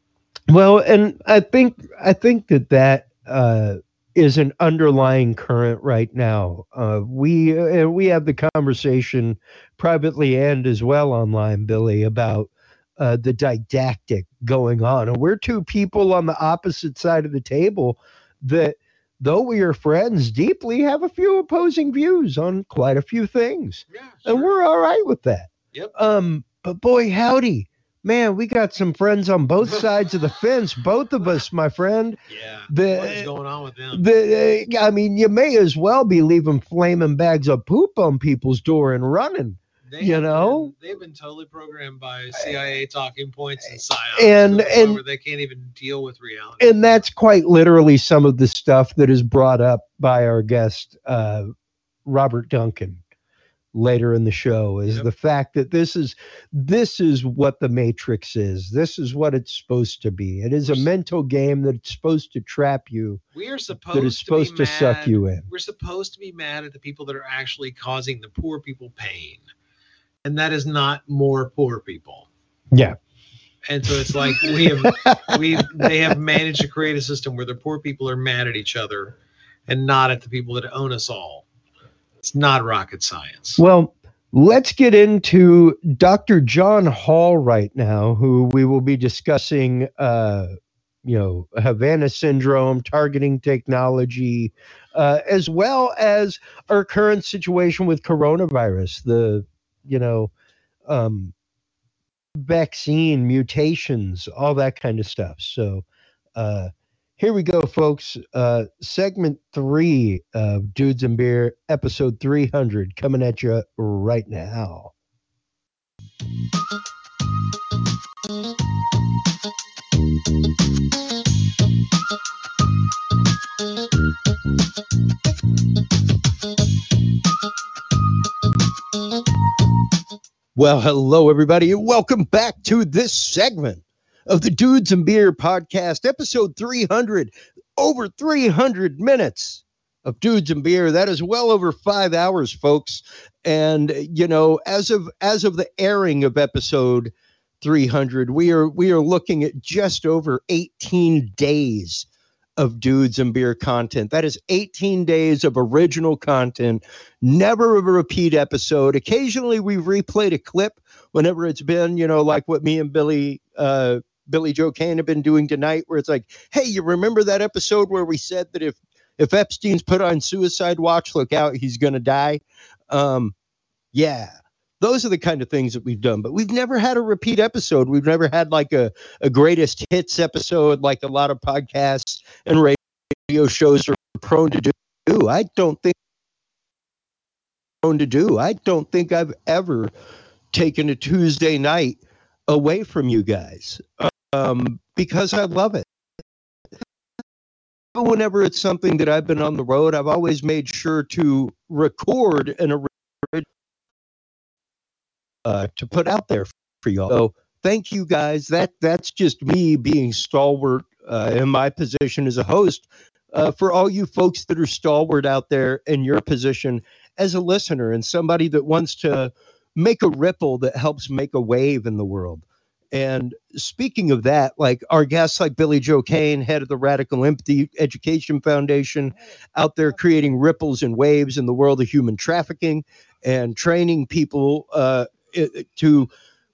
Well, and I think I think that that uh, is an underlying current right now. Uh, we uh, we have the conversation privately and as well online, Billy, about uh, the didactic going on, and we're two people on the opposite side of the table that, though we are friends deeply, have a few opposing views on quite a few things, Yeah, and we're all right with that. Yep. Um, but boy, howdy. Man, we got some friends on both sides of the fence, both of us, my friend. Yeah. The, what is going on with them? the, uh, I mean, you may as well be leaving flaming bags of poop on people's door and running. They you know, been- they've been totally programmed by CIA talking points and psyops, And- and- where they can't even deal with reality. and that's quite literally some of the stuff that is brought up by our guest uh, Robert Duncan later in the show is the fact that this is this is what the matrix is. This is what it's supposed to be. It is a mental game that's supposed to trap you We are supposed that is supposed to, to, suck you in. We're supposed to be mad at the people that are actually causing the poor people pain, and that is not more poor people. yeah. And so it's like we have we they have managed to create a system where the poor people are mad at each other, and not at the people that own us all. It's not rocket science. Well, let's get into Dr. John Hall right now, who we will be discussing, uh, you know, Havana syndrome, targeting technology, uh, as well as our current situation with coronavirus, the, you know, um, vaccine mutations, all that kind of stuff. So, uh, here we go, folks. Uh, segment three of Dudes and Beer, episode 300, coming at you right now. Well, hello, everybody, and welcome back to this segment of the Dudes and Beer podcast, episode 300, over 300 minutes of Dudes and Beer. That is well over five hours, folks. And you know, as of as of the airing of episode 300, we are we are looking at just over 18 days of dudes and beer content. That is 18 days of original content, never a repeat episode. Occasionally we replayed a clip whenever it's been, you know, like what me and Billy uh Billy Joe Kane have been doing tonight, where it's like, hey, you remember that episode where we said that if if Epstein's put on suicide watch, look out, he's gonna die. Um, yeah. Those are the kind of things that we've done, but we've never had a repeat episode. We've never had like a, a greatest hits episode like a lot of podcasts and radio shows are prone to do. I don't think prone to do. I don't think I've ever taken a Tuesday night away from you guys um, because I love it. Whenever it's something that I've been on the road, I've always made sure to record an original uh, to put out there for y'all. So thank you guys. That that's just me being stalwart uh, in my position as a host. Uh, for all you folks that are stalwart out there in your position as a listener and somebody that wants to make a ripple that helps make a wave in the world. And speaking of that, like our guests like Billy Joe Kane, head of the Radical Empathy Education Foundation, out there creating ripples and waves in the world of human trafficking and training people uh, to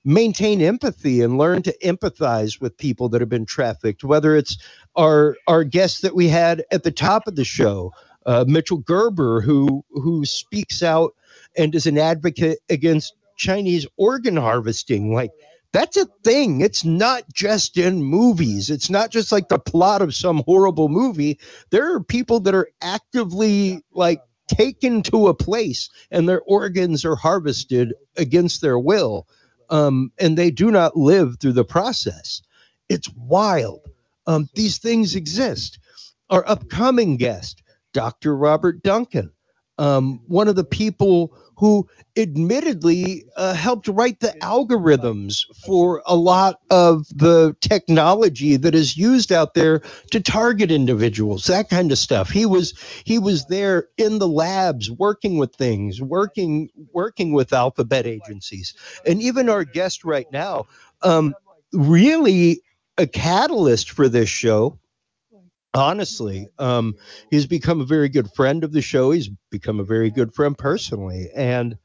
maintain empathy and learn to empathize with people that have been trafficked, whether it's our our guest that we had at the top of the show, uh, Mitchell Gerber, who who speaks out and is an advocate against Chinese organ harvesting. Like that's a thing. It's not just in movies. It's not just like the plot of some horrible movie. There are people that are actively like taken to a place and their organs are harvested against their will. Um, and they do not live through the process. It's wild. Um, these things exist. Our upcoming guest, Dr. Robert Duncan, um, one of the people who admittedly uh, helped write the algorithms for a lot of the technology that is used out there to target individuals that kind of stuff. He was he was there in the labs working with things working working with alphabet agencies. And even our guest right now um, really a catalyst for this show honestly. Um, he's become a very good friend of the show. He's become a very good friend personally, and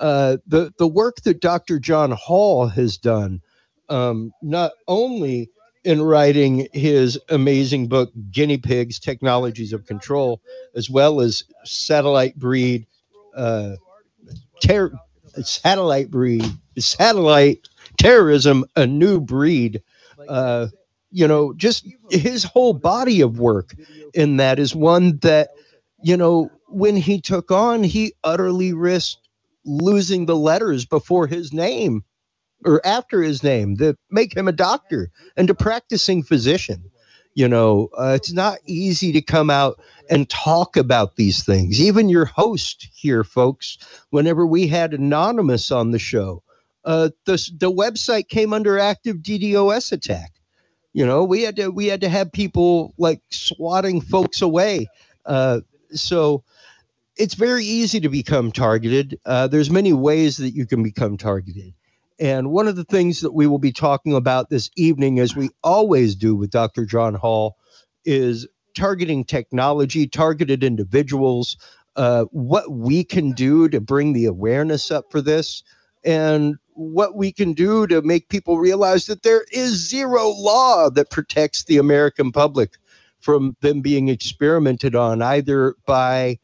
uh, the the work that Dr. John Hall has done, um, not only in writing his amazing book Guinea Pigs: Technologies of Control, as well as Satellite Breed, uh, ter- Satellite Breed, Satellite Terrorism: A New Breed. Uh, you know, just his whole body of work in that is one that, you know, when he took on, he utterly risked losing the letters before his name or after his name that make him a doctor and a practicing physician. You know, uh, it's not easy to come out and talk about these things. Even your host here, folks, whenever we had Anonymous on the show, uh, the, the website came under active DDoS attack you know, we had to we had to have people like swatting folks away. Uh, so it's very easy to become targeted. Uh, there's many ways that you can become targeted. And one of the things that we will be talking about this evening, as we always do with Dr. John Hall, is targeting technology, targeted individuals, uh, what we can do to bring the awareness up for this, and what we can do to make people realize that there is zero law that protects the American public from them being experimented on either by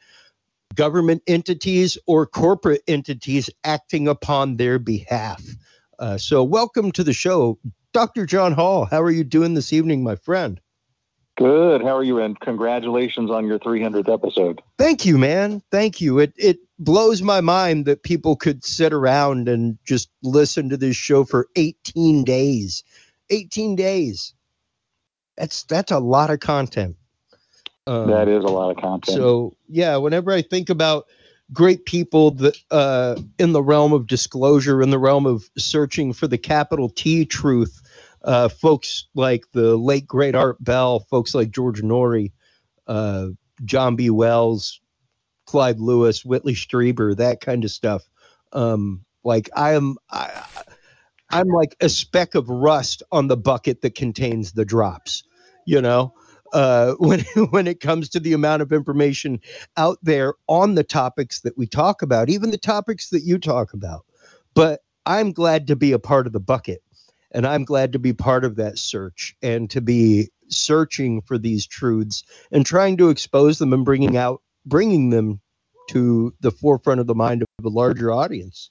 government entities or corporate entities acting upon their behalf. Uh, so, welcome to the show, Dr. John Hall. How are you doing this evening, my friend? Good. How are you? And congratulations on your 300th episode. Thank you, man. Thank you. It it blows my mind that people could sit around and just listen to this show for 18 days. 18 days. That's that's a lot of content. Um, that is a lot of content. So yeah, whenever I think about great people that uh, in the realm of disclosure, in the realm of searching for the capital T truth, uh, folks like the late great Art Bell, folks like George Noory, uh, John B. Wells, Clyde Lewis, Whitley Strieber, that kind of stuff. Um, like I am, I, I'm like a speck of rust on the bucket that contains the drops. You know, uh, when when it comes to the amount of information out there on the topics that we talk about, even the topics that you talk about. But I'm glad to be a part of the bucket and I'm glad to be part of that search and to be searching for these truths and trying to expose them and bringing out bringing them to the forefront of the mind of a larger audience.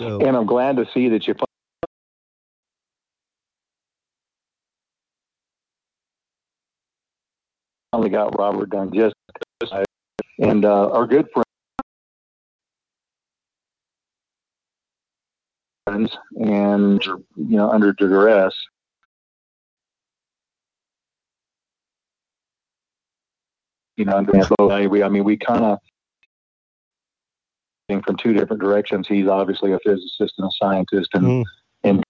So, and I'm glad to see that you finally got Robert Duncan and uh, our good friend and you know under duress. You know, under we I mean we kind of from two different directions. He's obviously a physicist and a scientist, and mm. and